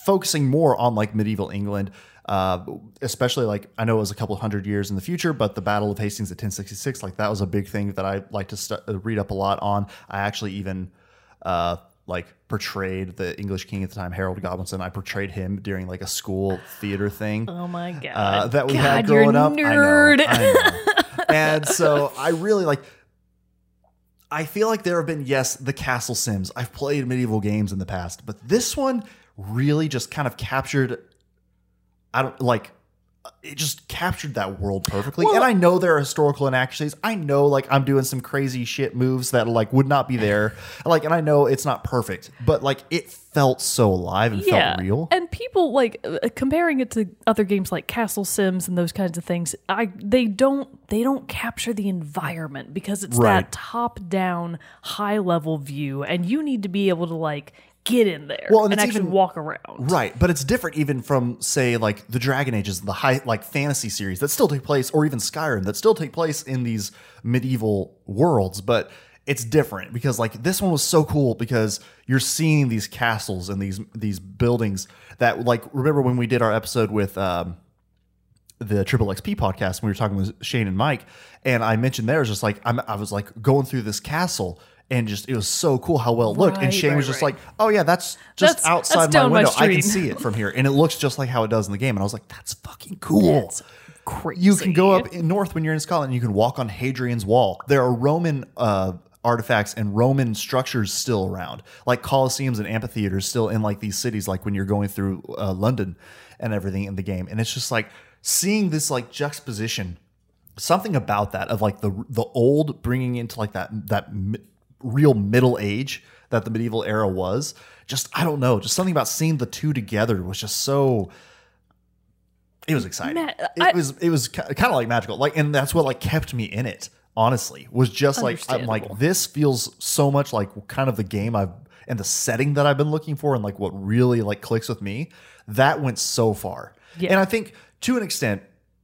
focusing more on like medieval England, uh, especially like I know it was a couple hundred years in the future, but the Battle of Hastings at 1066, like that was a big thing that I like to stu- uh, read up a lot on. I actually even uh, like portrayed the English king at the time, Harold Godwinson. I portrayed him during like a school theater thing Oh my god. uh, that we God, had growing up. Nerd. I know, I know. and so I really like. I feel like there have been yes, the Castle Sims. I've played medieval games in the past, but this one really just kind of captured. I don't like. It just captured that world perfectly, and I know there are historical inaccuracies. I know, like, I'm doing some crazy shit moves that like would not be there, like, and I know it's not perfect, but like, it felt so alive and yeah. felt real. And people like uh, comparing it to other games like Castle Sims and those kinds of things. I they don't they don't capture the environment because it's Right. that top down high level view, and you need to be able to like get in there Well, and and, actually even- walk around. Right, but it's different even from say like the Dragon Ages, the high like fantasy series that still take place, or even Skyrim that still take place in these medieval worlds. But it's different because like this one was so cool because you're seeing these castles and these these buildings that like remember when we did our episode with um, the Triple XP podcast when we were talking with Shane and Mike, and I mentioned there was just like I'm, I was like going through this castle. And just it was so cool how well it looked. and Right, Shane was just right. like, "Oh yeah, that's just That's- outside that's my down my window. I can see it from here, and it looks just like how it does in the game." And I was like, "That's fucking cool." It's crazy. you can go up in north when you're in Scotland. and You can walk on Hadrian's Wall. There are Roman uh, artifacts and Roman structures still around, like colosseums and amphitheaters, still in like these cities. Like when you're going through uh, London and everything in the game, and it's just like seeing this like juxtaposition. Something about that of like the the old bringing into like that that real middle age that the medieval era was. Just I don't know, just something about seeing the two together was just so it was exciting. Uh, it I- was it was kind of like magical. Like, and that's what like kept me in it. Honestly, was just like I'm like this feels so much like kind of the game I've and the setting that I've been looking for, and like what really like clicks with me. That went so far, Yeah. and I think to an extent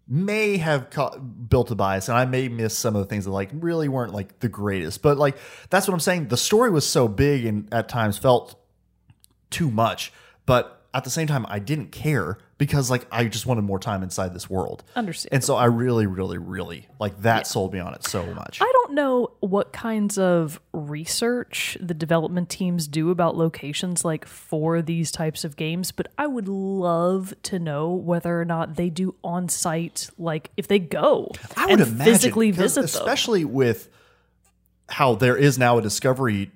may have built a bias, and I may miss some of the things that like really weren't like the greatest. But like that's what I'm saying. The story was so big and at times felt too much, but at the same time, I didn't care because like I just wanted more time inside this world. Understand. And so I really, really, really like that sold me on it so much. I don't know what kinds of research the development teams do about locations like for these types of games, but I would love to know whether or not they do on site, like if they go I would and imagine physically visit them. especially with how there is now a discovery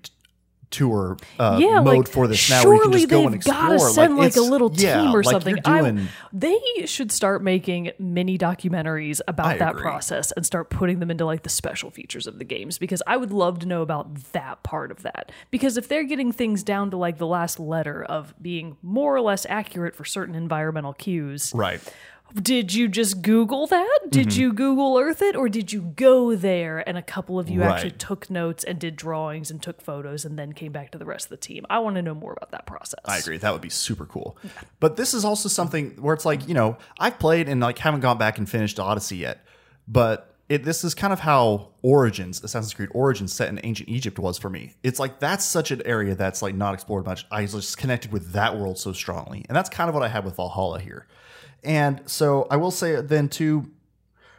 tour uh, yeah, mode like, for this now, surely where you can just go they've and explore. gotta send like, a little team yeah, or like, something. You're doing, I, they should start making mini documentaries about I that agree. process and start putting them into like the special features of the games because I would love to know about that part of that. Because if they're getting things down to like the last letter of being more or less accurate for certain environmental cues, right. Did you just Google that? Did Mm-hmm. you Google Earth it? Or did you go there and a couple of you actually took notes and did drawings and took photos and then came back to the rest of the team? I want to know more about that process. I agree. That would be super cool. But this is also something where it's like, you know, I've played and like haven't gone back and finished Odyssey yet. But it, this is kind of how Origins, Assassin's Creed Origins set in ancient Egypt was for me. It's like that's such an area that's like not explored much. I was just connected with that world so strongly. And that's kind of what I had with Valhalla here. And so I will say then too,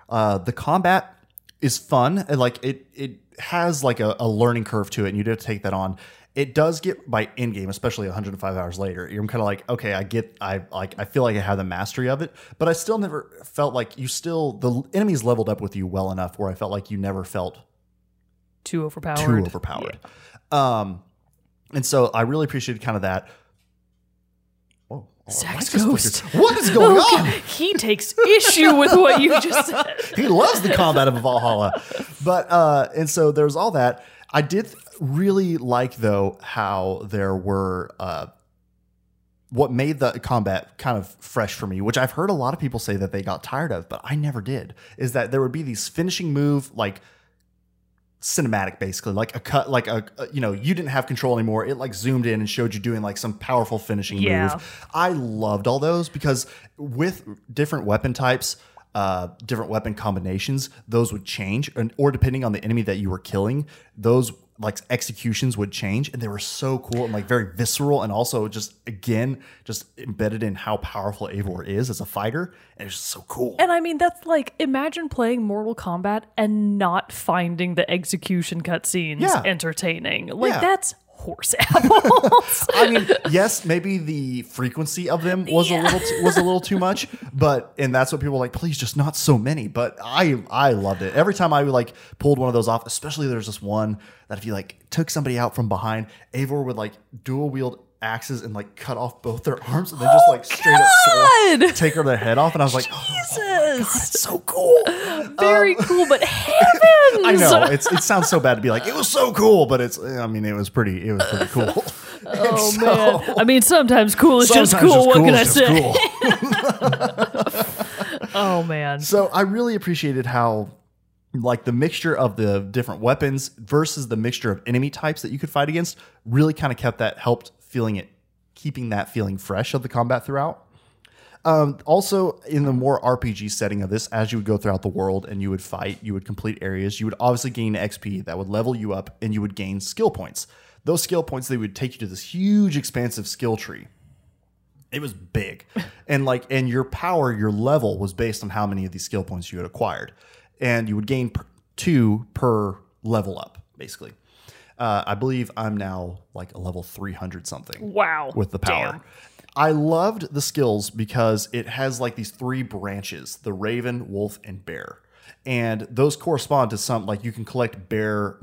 uh, the combat is fun and like it it has like a, a learning curve to it, and you do have to take that on. It does get by end game, especially 105 hours later. You're kind of like, okay, I get, I like, I feel like I have the mastery of it, but I still never felt like you still the enemies leveled up with you well enough where I felt like you never felt Too overpowered. too overpowered. Um, and so I really appreciated kind of that. Whoa, oh, Zach's I just ghost. What is going on? He takes issue with what you just said. he loves the combat of Valhalla. But uh and so there's all that. I did really like though how there were uh what made the combat kind of fresh for me, which I've heard a lot of people say that they got tired of, but I never did, is that there would be these finishing move like cinematic basically. Like a cut like a, a- you know you didn't have control anymore. It like zoomed in and showed you doing like some powerful finishing Yeah. move i loved all those because with different weapon types uh, different weapon combinations those would change. And, or depending on the enemy that you were killing those like executions would change and they were so cool and like very visceral and also just again just embedded in how powerful Eivor is as a fighter and it's just so cool And I mean, that's like, imagine playing Mortal Kombat and not finding the execution cutscenes Yeah. entertaining. Like, Yeah. that's horse apples. I mean, yes, maybe the frequency of them was a little t- was a little too much, but and that's what people were like. Please, just not so many. But I I loved it every time I like pulled one of those off. Especially there's this one that if you like took somebody out from behind, Eivor would like dual wield axes and like cut off both their arms and then just like oh, straight up God! take her their head off. And I was like, oh, Jesus. it's so cool. Very um, cool, but heavens! I know it's it sounds so bad to be like it was so cool, but it's I mean it was pretty it was pretty cool. Oh, man. I mean, sometimes cool is just Sometimes cool. what can I say? cool. Oh, man. So I really appreciated how like the mixture of the different weapons versus the mixture of enemy types that you could fight against really kind of kept that helped feeling it keeping that feeling fresh of the combat throughout. Um, also, in the more RPG setting of this, as you would go throughout the world and you would fight, you would complete areas, you would obviously gain XP that would level you up and you would gain skill points. Those skill points, they would take you to this huge, expansive skill tree. It was big. and like, and your power, your level was based on how many of these skill points you had acquired. And you would gain per, two per level up, basically. Uh, I believe I'm now like a level 300 something Wow. with the power. Damn. I loved the skills because it has like these three branches the raven, wolf, and bear. And those correspond to some, like you can collect bear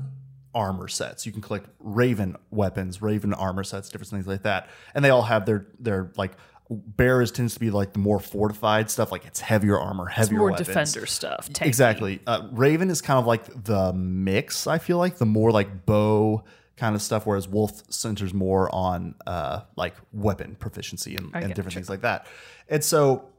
armor sets, you can collect raven weapons, raven armor sets, different things like that. And they all have their, their like, bear is tends to be like the more fortified stuff, like it's heavier armor, heavier More weapons. defender stuff. tanky. Exactly. Uh, Raven is kind of like the mix. I feel like the more like bow kind of stuff, whereas Wolf centers more on uh, like weapon proficiency and, and different gotcha. things like that. And so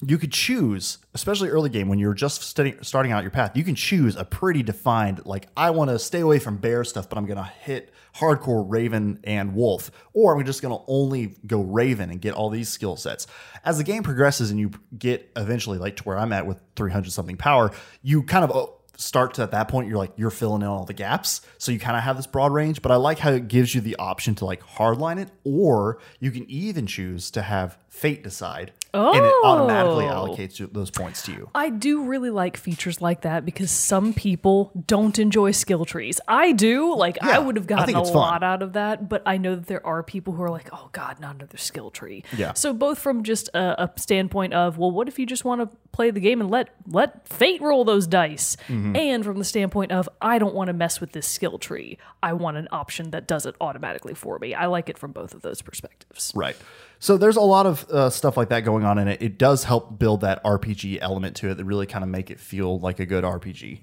you could choose, especially early game when you're just starting out your path, you can choose a pretty defined, like, I want to stay away from bear stuff, but I'm going to hit hardcore Raven and Wolf, or I'm just going to only go Raven and get all these skill sets. As the game progresses and you get eventually, like to where I'm at with 300 something power, you kind of oh, start to at that point, you're like, you're filling in all the gaps. So you kind of have this broad range, but I like how it gives you the option to like hardline it, or you can even choose to have fate decide and it automatically Oh. allocates those points to you. I do really like features like that because some people don't enjoy skill trees. I do. Like, Yeah, I would have gotten a fun. lot out of that, but I know that there are people who are like, oh, God, not another skill tree. Yeah. So, both from just a, a standpoint of, well, what if you just want to play the game and let, let fate roll those dice? Mm-hmm. And from the standpoint of, I don't want to mess with this skill tree. I want an option that does it automatically for me. I like it from both of those perspectives. Right. So there's a lot of uh, stuff like that going on in it. It does help build that RPG element to it that really kind of make it feel like a good RPG.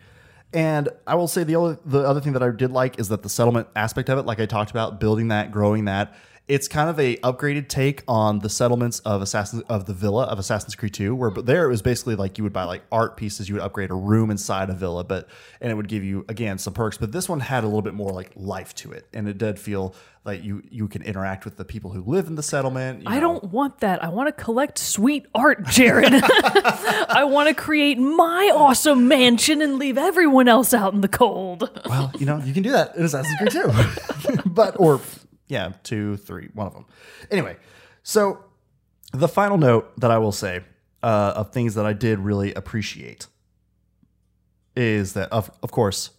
And I will say the other the other thing that I did like is that the settlement aspect of it, like I talked about, building that, growing that. It's kind of a upgraded take on the settlements of Assassin of the villa of Assassin's Creed 2, where but there it was basically like you would buy like art pieces, you would upgrade a room inside a villa, but and it would give you again some perks. But this one had a little bit more like life to it, and it did feel like you you can interact with the people who live in the settlement. you I know. don't want that. I want to collect sweet art, Jared. I want to create my awesome mansion and leave everyone else out in the cold. Well, you know, you can do that in Assassin's Creed too. but or yeah, two, three, one of them. Anyway, so the final note that I will say uh, of things that I did really appreciate is that of of course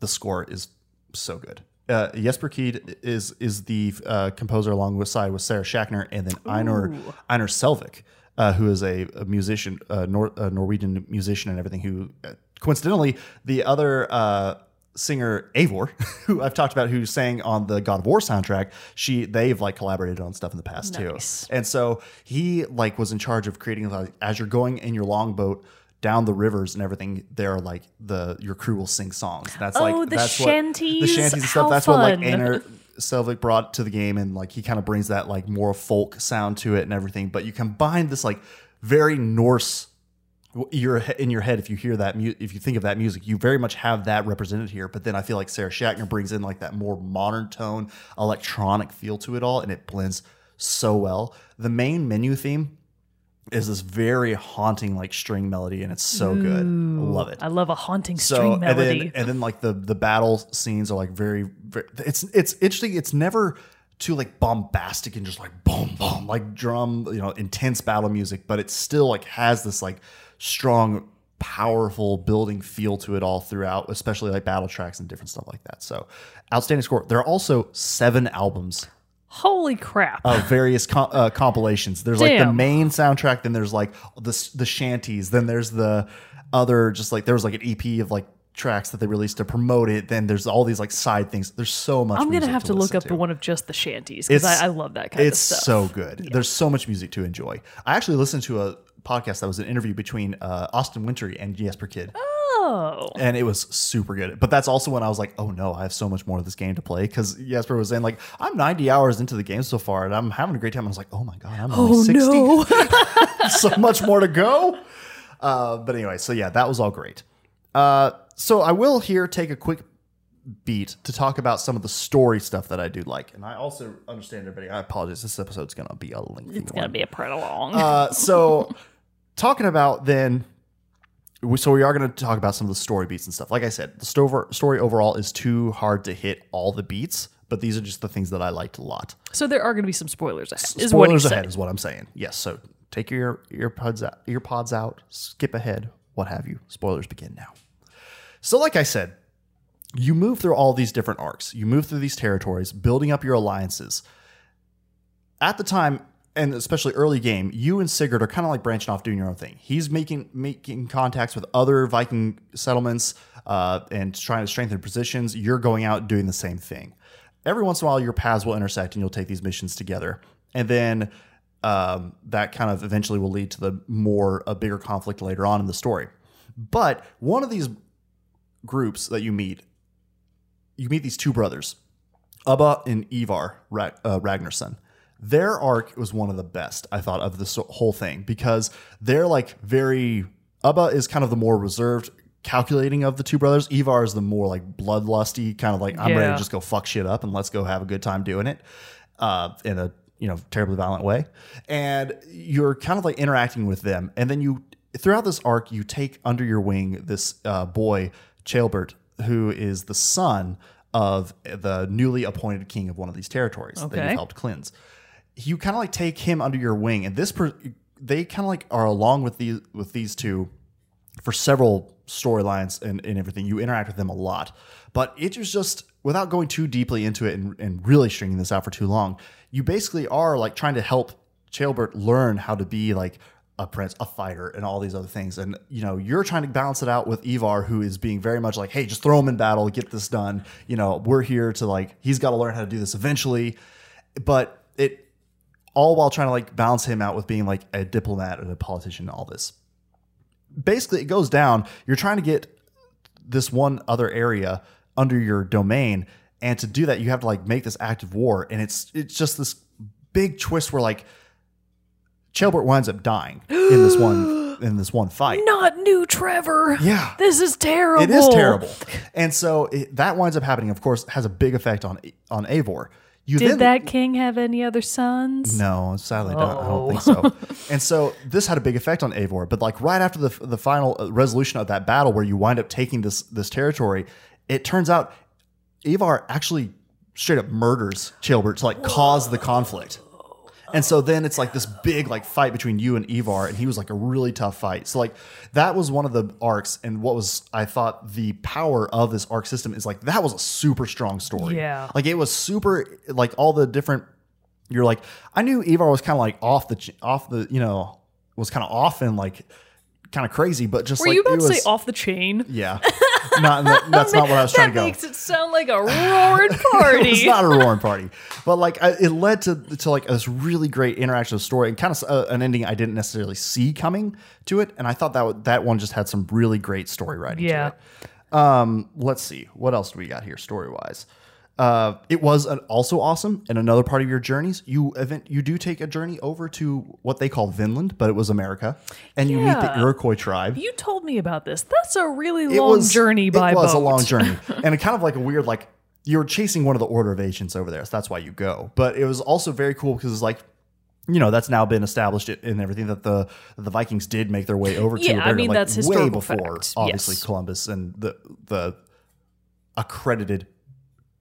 the score is so good. Uh, Jesper Kyd is is the uh, composer alongside with Sarah Schachner and then Einar Einar Selvik, uh, who is a, a musician, a, Nor- a Norwegian musician and everything. Who uh, coincidentally the other uh, singer Eivør, who I've talked about, who sang on the God of War soundtrack, she they've like collaborated on stuff in the past Nice. too. And so he like was in charge of creating like as you're going in your longboat down the rivers and everything. There are like the your crew will sing songs. That's Oh, like the that's what the shanties? shanties and stuff. That's what like fun. Einar Selvik brought to the game, and like he kind of brings that like more folk sound to it and everything. But you combine this like very Norse your in your head if you hear that mu- if you think of that music you very much have that represented here but then i feel like sarah Schachner brings in like that more modern tone electronic feel to it all and it blends so well. The main menu theme is this very haunting like string melody and it's so good. I love it. I love a haunting so string and melody. then and then like the the battle scenes are like very, very it's it's interesting it's never too like bombastic and just like boom boom like drum you know intense battle music but it still like has this like strong powerful building feel to it all throughout especially like battle tracks and different stuff like that so outstanding score there are also seven albums Holy crap. of various com- uh, compilations. There's like the main soundtrack, then there's like the the shanties, then there's the other just like there was like an EP of like tracks that they released to promote it. Then there's all these like side things. There's so much. I'm gonna have to, look up to. the one of just the shanties because I, I love that kind of stuff. It's so good. There's so much music to enjoy. I actually listened to a podcast that was an interview between uh, Austin Wintory and Jesper Kyd. oh, and it was super good. But that's also when I was like, oh no, I have so much more of this game to play because Jesper was saying like, I'm 90 hours into the game so far and I'm having a great time. I was like, oh my god, I'm only oh 60. no. so much more to go. Uh, but anyway, so yeah, that was all great. Uh, so I will here take a quick beat to talk about some of the story stuff that I do like, and I also understand everybody. I apologize. This episode's gonna be a lengthy it's gonna be a pretty long. Uh, so talking about then we, so we are going to talk about some of the story beats and stuff like i said the story, story overall is too hard to hit all the beats but these are just the things that i liked a lot so there are gonna be some spoilers ahead. Is what spoilers ahead saying. is what i'm saying yes so take your earpods out earpods out skip ahead what have you spoilers begin now so like i said you move through all these different arcs. You move through these territories building up your alliances. At the time and especially early game you and sigurd are kind of like branching off doing your own thing. He's making making contacts with other viking settlements uh, and trying to strengthen positions. You're going out doing the same thing. Every once in a while your paths will intersect and you'll take these missions together. And then um, that kind of eventually will lead to the more a bigger conflict later on in the story. But one of these groups that you meet you meet these two brothers Ubba and Ivar Ra- uh, Ragnarsson. Their arc was one of the best I thought of this whole thing because they're like very. Ubba is kind of the more reserved, calculating of the two brothers. Ivar is the more like bloodlusty, kind of like I'm ready to just go fuck shit up and let's go have a good time doing it, uh, in a you know terribly violent way. And you're kind of like interacting with them, and then you throughout this arc you take under your wing this uh, boy Ceolbert, who is the son of the newly appointed king of one of these territories that you've helped cleanse. You kind of like take him under your wing, and this per- they kind of like are along with these with these two for several storylines and, and everything. You interact with them a lot, but it was just without going too deeply into it and, and really stringing this out for too long. You basically are like trying to help Ceolbert learn how to be like a prince, a fighter, and all these other things. And you know, you're trying to balance it out with Ivar, who is being very much like, "Hey, just throw him in battle, get this done." You know, we're here to like, he's got to learn how to do this eventually. But it all while trying to like balance him out with being like a diplomat and a politician and all this. Basically, it goes down. You're trying to get this one other area under your domain, and to do that, you have to like make this active war, and it's it's just this big twist where like Ceolbert winds up dying in this one in this one fight. Not new Trevor. Yeah. This is terrible. It is terrible, and so it, that winds up happening. Of course, has a big effect on on Eivor. You Did then, that king have any other sons? No, sadly, don't, I Oh. don't think so. and so this had a big effect on Eivor. But like right after the the final uh, resolution of that battle, where you wind up taking this this territory, it turns out Ivar actually straight up murders Ceolbert to like cause the conflict. And so then it's like this big like fight between you and Ivar, and he was like a really tough fight. So like that was one of the arcs, and what was I thought the power of this arc system is like that was a super strong story. Yeah. like it was super like all the different. You're like I knew Ivar was kind of like off the off the you know was kind of off and like kind of crazy, but just Were like you about to was say off the chain? yeah. Not that, that's not what I was trying to go. That makes it sound like a roaring party. it's not a roaring party, but like I, it led to to like this really great interactive story and kind of uh, an ending I didn't necessarily see coming to it, and I thought that would- that one just had some really great story writing. Yeah. To it. Um, let's see what else do we got here story wise. Uh, it was an, also awesome. And another part of your journeys, you event you do take a journey over to what they call Vinland, but it was America, and you meet the Iroquois tribe. You told me about this. That's a really it long was journey by it was boat. a long journey and it kind of like a weird like you're chasing one of the order of ancients over there so that's why you go but it was also very cool because it's like you know that's now been established in everything that the the Vikings did make their way over to. Yeah, I mean, like, that's way before fact. obviously Yes. Columbus and the the accredited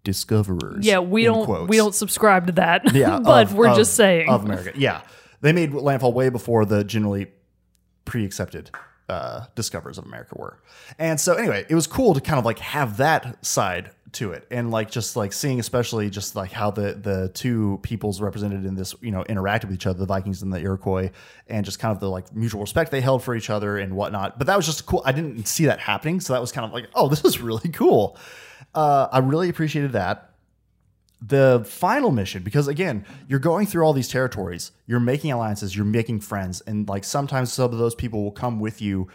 discoverers. Yeah, we don't quotes. we don't subscribe to that. Yeah, but of- we're of- just saying. of America. Yeah, they made landfall way before the generally pre-accepted uh, discoverers of America were. And so anyway, it was cool to kind of like have that side to it, and like just like seeing especially just like how the the two peoples represented in this you know interacted with each other, the Vikings and the Iroquois, and just kind of the like mutual respect they held for each other and whatnot. But that was just cool. I didn't see that happening, so that was kind of like, oh, this is really cool. Uh, I really appreciated that. The final mission because again you're going through all these territories you're making alliances you're making friends and like sometimes some of those people will come with you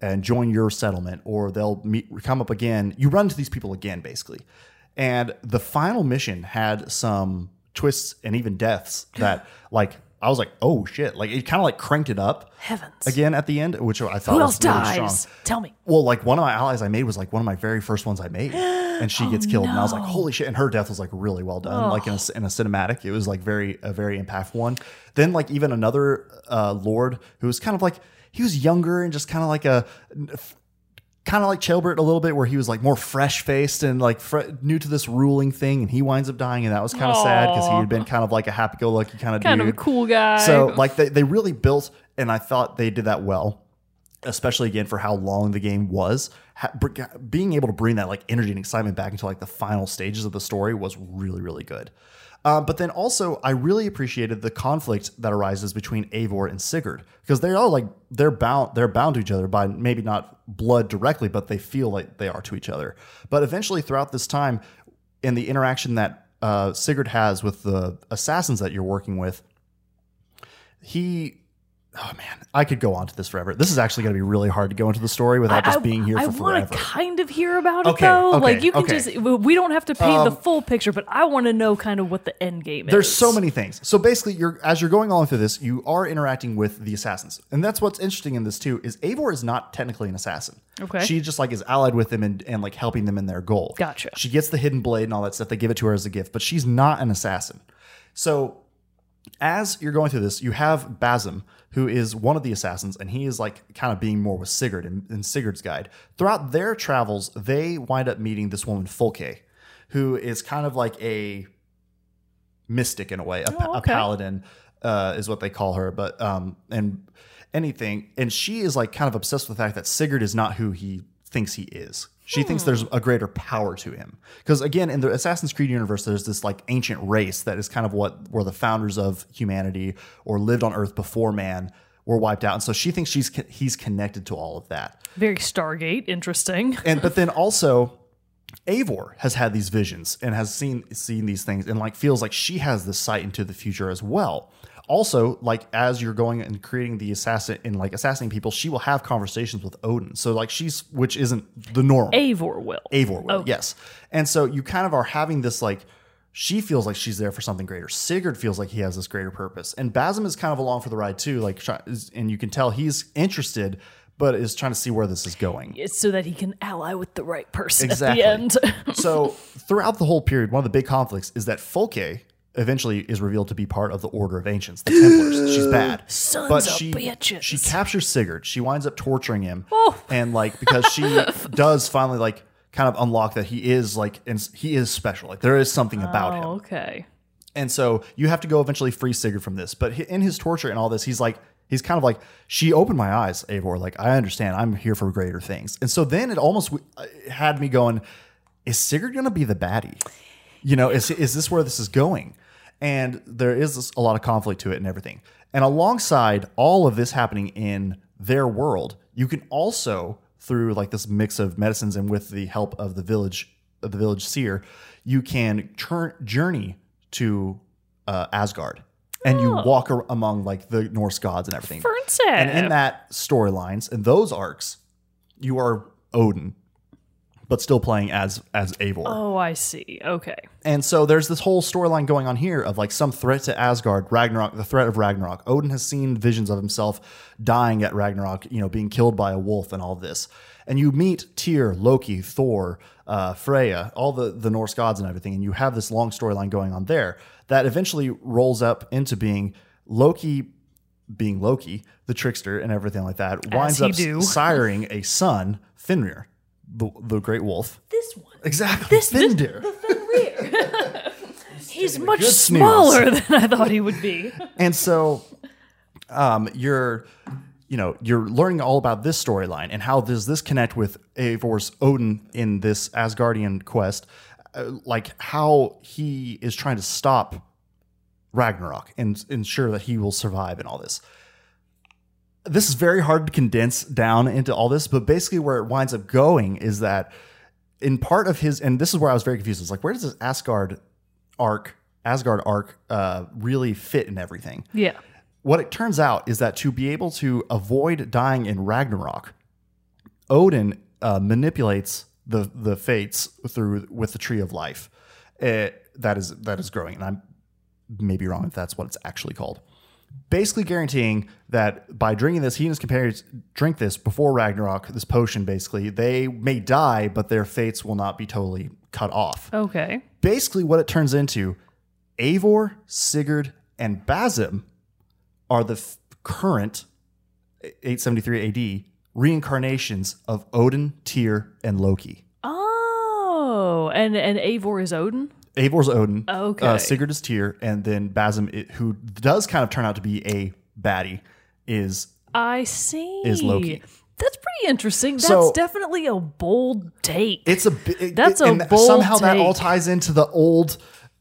and join your settlement or they'll meet come up again. You run into these people again basically. And the final mission had some twists and even deaths that like i was like oh shit like it kind of like cranked it up Heavens. again at the end which i thought Who was else really dies? strong Tell me. well, like one of my allies I made was like one of my very first ones I made, and she gets killed, and I was like, "Holy shit!" And her death was like really well done, like in a, in a cinematic. It was like very a very impactful one. Then like even another uh, lord who was kind of like he was younger and just kind of like a kind of like Ceolbert a little bit, where he was like more fresh faced and like fre- new to this ruling thing, and he winds up dying, and that was kind of sad because he had been kind of like a happy go lucky kind of Kind dude. of a cool guy. So like they, they really built, and I thought they did that well, especially again for how long the game was. Ha- br- being able to bring that like energy and excitement back into like the final stages of the story was really really good. Uh, but then also, I really appreciated the conflict that arises between Eivor and Sigurd because they are like they're bound they're bound to each other by maybe not blood directly, but they feel like they are to each other. But eventually, throughout this time, in the interaction that uh, Sigurd has with the assassins that you're working with, he oh man i could go on to this forever this is actually going to be really hard to go into the story without just being here I for wanna kind of hear about Okay, it though. okay, like you can okay. just we don't have to paint the Um, full picture, but I want to know kind of what the end game is. there's so many things so basically you're as you're going on through this you are interacting with the assassins and that's what's interesting in this too is Eivor is not technically an assassin Okay. she just like is allied with them and, and like helping them in their goal Gotcha. she gets the hidden blade and all that stuff they give it to her as a gift but she's not an assassin so as you're going through this, you have Basim, who is one of the assassins, and he is like kind of being more with Sigurd in, in Sigurd's guide. Throughout their travels, they wind up meeting this woman, Fulke, who is kind of like a mystic in a way, a, Oh, a paladin uh, is what they call her. But um, and anything, and she is like kind of obsessed with the fact that Sigurd is not who he thinks he is. She thinks there's a greater power to him. Because again, in the Assassin's Creed universe, there's this like ancient race that is kind of what were the founders of humanity or lived on Earth before man were wiped out. And so she thinks she's he's connected to all of that. very Stargate. Interesting. And but then also Eivor has had these visions and has seen seen these things and like feels like she has the sight into the future as well. Also, like as you're going and creating the assassin and like assassinating people, she will have conversations with Odin. So like she's which isn't the norm. Eivor will. Eivor will, yes. And so you kind of are having this like she feels like she's there for something greater. Sigurd feels like he has this greater purpose, and Basim is kind of along for the ride too. Like, and you can tell he's interested, but is trying to see where this is going. It's so that he can ally with the right person Exactly. at the end. so throughout the whole period, one of the big conflicts is that Fulke eventually is revealed to be part of the Order of Ancients, the Templars. She's bad, Sons but of she bitches. she captures Sigurd. She winds up torturing him, Oh. and like because she does finally like kind of unlock that he is like and he is special. Like there is something about him. oh, okay. And so you have to go eventually free Sigurd from this. But in his torture and all this, he's like, he's kind of like, she opened my eyes, Eivor. Like, I understand. I'm here for greater things. And so then it almost uh, had me going, is Sigurd going to be the baddie? You know, is, is this where this is going? And there is this, a lot of conflict to it and everything. And alongside all of this happening in their world, you can also, through like this mix of medicines and with the help of the village, of the village seer, you can turn journey to uh, Asgard, and you walk ar- among like the Norse gods and everything. And in that storylines and those arcs, you are Odin, but still playing as as Eivor. Oh, I see. Okay. And so there's this whole storyline going on here of like some threat to Asgard, Ragnarok, the threat of Ragnarok. Odin has seen visions of himself dying at Ragnarok, you know, being killed by a wolf and all this. And you meet Tyr, Loki, Thor, uh, Freya, all the, the Norse gods and everything. And you have this long storyline going on there that eventually rolls up into being Loki being Loki, the trickster and everything like that, winds up do. siring a son, Fenrir, the, the great wolf. This one. Exactly. This- this- Fenrir. He's much smaller than I thought he would be. and so um, you're you know you're learning all about this storyline and how does this connect with Eivor's Odin in this Asgardian quest uh, like how he is trying to stop Ragnarok and ensure that he will survive and all this this is very hard to condense down into all this but basically where it winds up going is that in part of his and this is where I was very confused it's like where does this Asgard arc Asgard arc uh, really fit in everything Yeah. what it turns out is that to be able to avoid dying in Ragnarok, Odin uh, manipulates the the fates through with the tree of life uh, that is that is growing, and I'm maybe wrong if that's what it's actually called. Basically, guaranteeing that by drinking this, he and his companions drink this before Ragnarok, this potion. Basically, they may die, but their fates will not be totally cut off Okay. basically what it turns into Eivor, Sigurd, and Basim are the f- current 873 AD reincarnations of Odin, Tyr, and Loki. Oh, and and Eivor is Odin. Eivor's Odin, Okay. uh, Sigurd is Tyr, and then Basim, i- who does kind of turn out to be a baddie, is I see. Is Loki. That's pretty interesting. That's So- definitely a bold take. it's a it- That's it- a and bold somehow that all ties into the old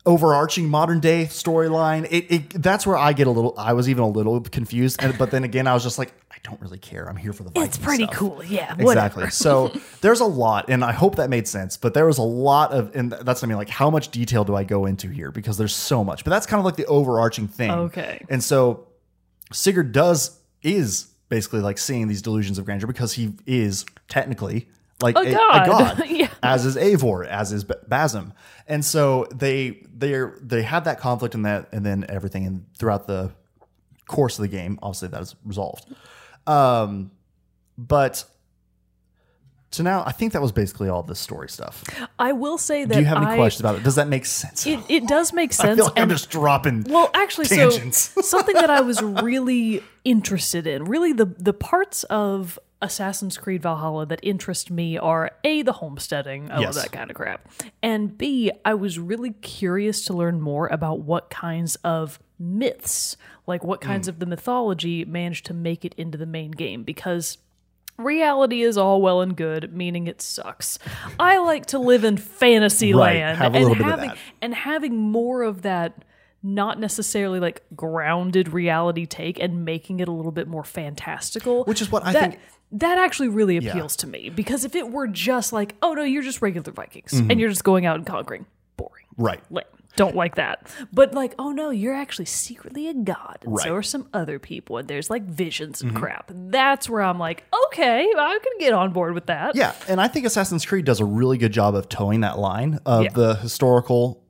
overarching modern day storyline it, it that's where i get a little i was even a little confused and but then again i was just like i don't really care i'm here for the Viking it's pretty stuff. cool. Yeah. exactly so there's a lot and i hope that made sense but there was a lot of and that's what i mean like how much detail do i go into here because there's so much but that's kind of like the overarching thing Okay. and so sigurd does is basically like seeing these delusions of grandeur because he is technically like A a, god. a god Yeah. as is Eivor, as is Basim, and so they they they have that conflict and that and then everything and throughout the course of the game, obviously that is resolved. Um, but so now I think that was basically all the story stuff. I will say that Do you have any I, questions about it? Does that make sense? It, it does make sense. I feel like I'm just dropping. Well, actually, Tangents. so something that I was really interested in, really the the parts of Assassin's Creed Valhalla that interest me are a the homesteading, I Yes. love that kind of crap, and b I was really curious to learn more about what kinds of myths, like what kinds Mm. of the mythology, managed to make it into the main game because. Reality is all well and good, meaning it sucks. I like to live in fantasy Right, land have a and little bit of having that. and having more of that not necessarily like grounded reality take and making it a little bit more fantastical Which is what I that, think- that actually really appeals to me because if it were just like oh no you're just regular vikings Mm-hmm. and you're just going out and conquering boring right. lame don't like that but like oh no you're actually secretly a god and so Right. Mm-hmm. are some other people and there's like visions and crap that's where i'm like okay i can get on board with that Yeah, and I think Assassin's Creed does a really good job of towing that line of Yeah. the historical,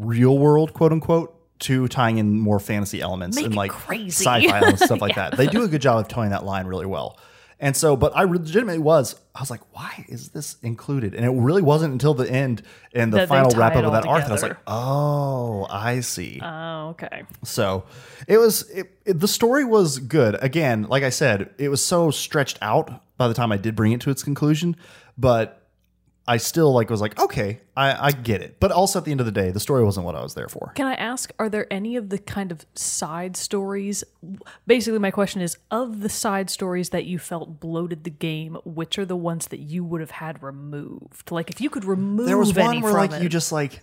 real world, quote unquote, to tying in more fantasy elements Make and like crazy. sci-fi and stuff like that. They do a good job of towing that line really well. And so, but I legitimately was, I was like, why is this included? And it really wasn't until the end and the That final wrap up of that arc that I was like, oh, I see. oh okay So it was it, it- the story was good. Again, like I said, it was so stretched out by the time I did bring it to its conclusion, but I still like was like, okay, I, I get it. But also at the end of the day, the story wasn't what I was there for. Can I ask, are there any of the kind of side stories? Basically, my question is of the side stories that you felt bloated the game, which are the ones that you would have had removed? Like, if you could remove There was one where like it, you just like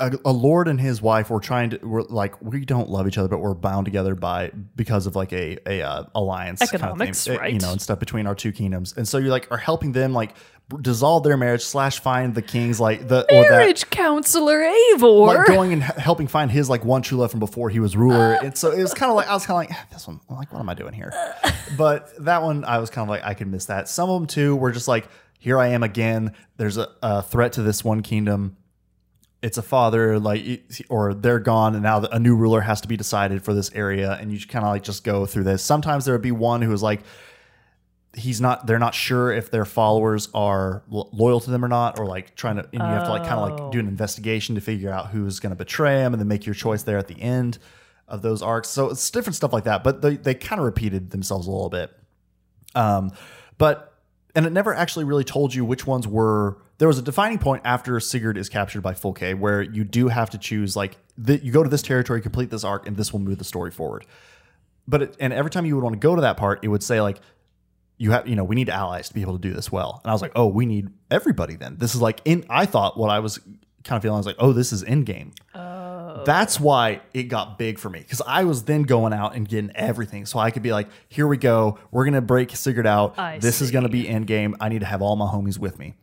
a, a lord and his wife were trying to were like we don't love each other, but we're bound together by because of like a a uh, alliance Economics, kind of thing, uh, you know, and stuff between our two kingdoms. And so you like are helping them like dissolve their marriage slash find the kings like the or that marriage counselor Eivor. like going and helping find his like one true love from before he was ruler. and so it was kind of like I was kind of like "Ah, this one. I'm like, what am I doing here? But that one, I was kind of like I could miss that. Some of them too were just like, here I am again. There's a, a threat to this one kingdom. It's a father, like, or they're gone, and now a new ruler has to be decided for this area, and you kind of like just go through this. Sometimes there would be one who was like, he's not they're not sure if their followers are lo- loyal to them or not or like trying to and you have to like kind of like do an investigation to figure out who's going to betray him and then make your choice there at the end of those arcs. So it's different stuff like that but they, they kind of repeated themselves a little bit. Um but and it never actually really told you which ones were there was a defining point after Sigurd is captured by Fulke where you do have to choose like the, you go to this territory complete this arc and this will move the story forward. But it, and every time you would want to go to that part it would say like you have you know we need allies to be able to do this well. And i was like oh we need everybody then. This is like in i thought what i was kind of feeling i was like oh this is in game oh. that's why it got big for me because i was then going out and getting everything. So i could be like here we go we're gonna break sigurd out. I this is gonna be in game i need to have all my homies with me.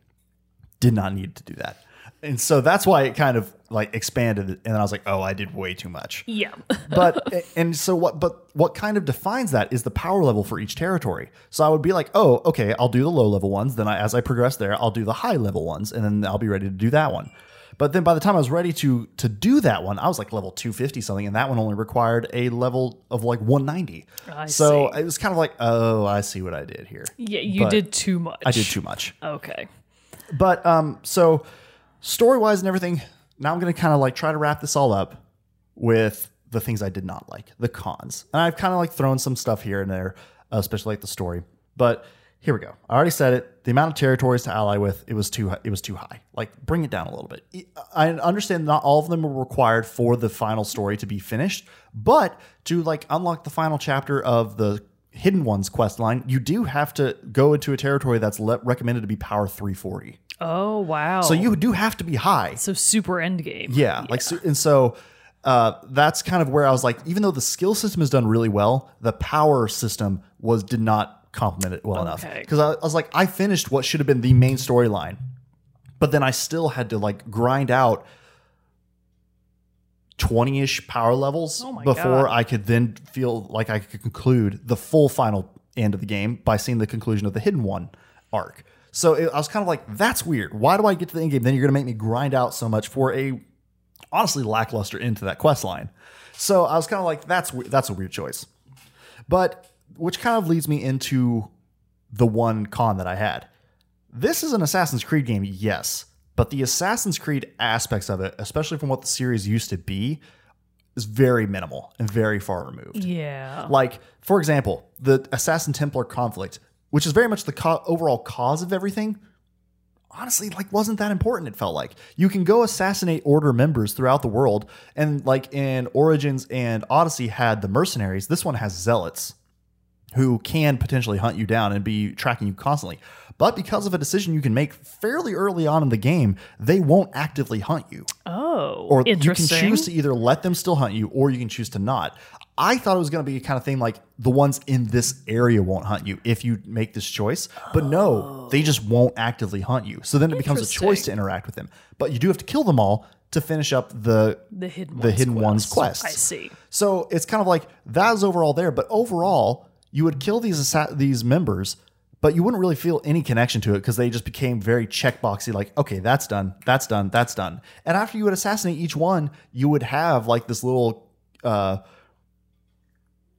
Did not need to do that and so that's why it kind of like expanded and then i was like oh i did way too much yeah. but and so what but what kind of defines that is the power level for each territory so i would be like oh okay i'll do the low level ones then I, as i progress there i'll do the high level ones and then i'll be ready to do that one but then by the time i was ready to to do that one i was like level 250 something and that one only required a level of like 190 I so see. it was kind of like oh i see what i did here yeah, you But did too much. i did too much Okay. but um, so story wise and everything, now I'm gonna kind of like try to wrap this all up with the things I did not like, the cons. And I've kind of like thrown some stuff here and there, especially like the story. But here we go. I already said it. The amount of territories to ally with, it was too it was too high. Like bring it down a little bit. I understand not all of them are required for the final story to be finished, but to like unlock the final chapter of the Hidden Ones quest line, you do have to go into a territory that's le- recommended to be power 340. Oh wow. So you do have to be high. so super end game. Yeah, like so, and so uh, that's kind of where I was like, even though the skill system is done really well, the power system was did not complement it well enough. Because I, I was like, I finished what should have been the main storyline, but then I still had to like grind out. 20-ish power levels Oh before God. I could then feel like I could conclude the full final end of the game by seeing the conclusion of the hidden one arc. So it, I was kind of like, that's weird. Why do I get to the end game? Then you're going to make me grind out so much for a honestly lackluster into that quest line. So I was kind of like, that's that's a weird choice. But which kind of leads me into the one con that I had. This is an Assassin's Creed game, yes, but the Assassin's Creed aspects of it, especially from what the series used to be, is very minimal and very far removed. Yeah. Like, for example, the Assassin Templar conflict, which is very much the co- overall cause of everything, honestly, like, wasn't that important, it felt like. You can go assassinate Order members throughout the world, and like in Origins and Odyssey had the mercenaries, this one has zealots who can potentially hunt you down and be tracking you constantly. But because of a decision you can make fairly early on in the game, they won't actively hunt you oh, or you can choose to either let them still hunt you or you can choose to not. I thought it was going to be a kind of thing like the ones in this area won't hunt you if you make this choice, but no, they just won't actively hunt you. So then it becomes a choice to interact with them. But you do have to kill them all to finish up the the hidden the ones hidden ones quest. quest. I see. So it's kind of like that is overall there, but overall you would kill these assa- these members, but you wouldn't really feel any connection to it because they just became very checkboxy. Like, okay, that's done, that's done, that's done. And after you would assassinate each one, you would have like this little uh,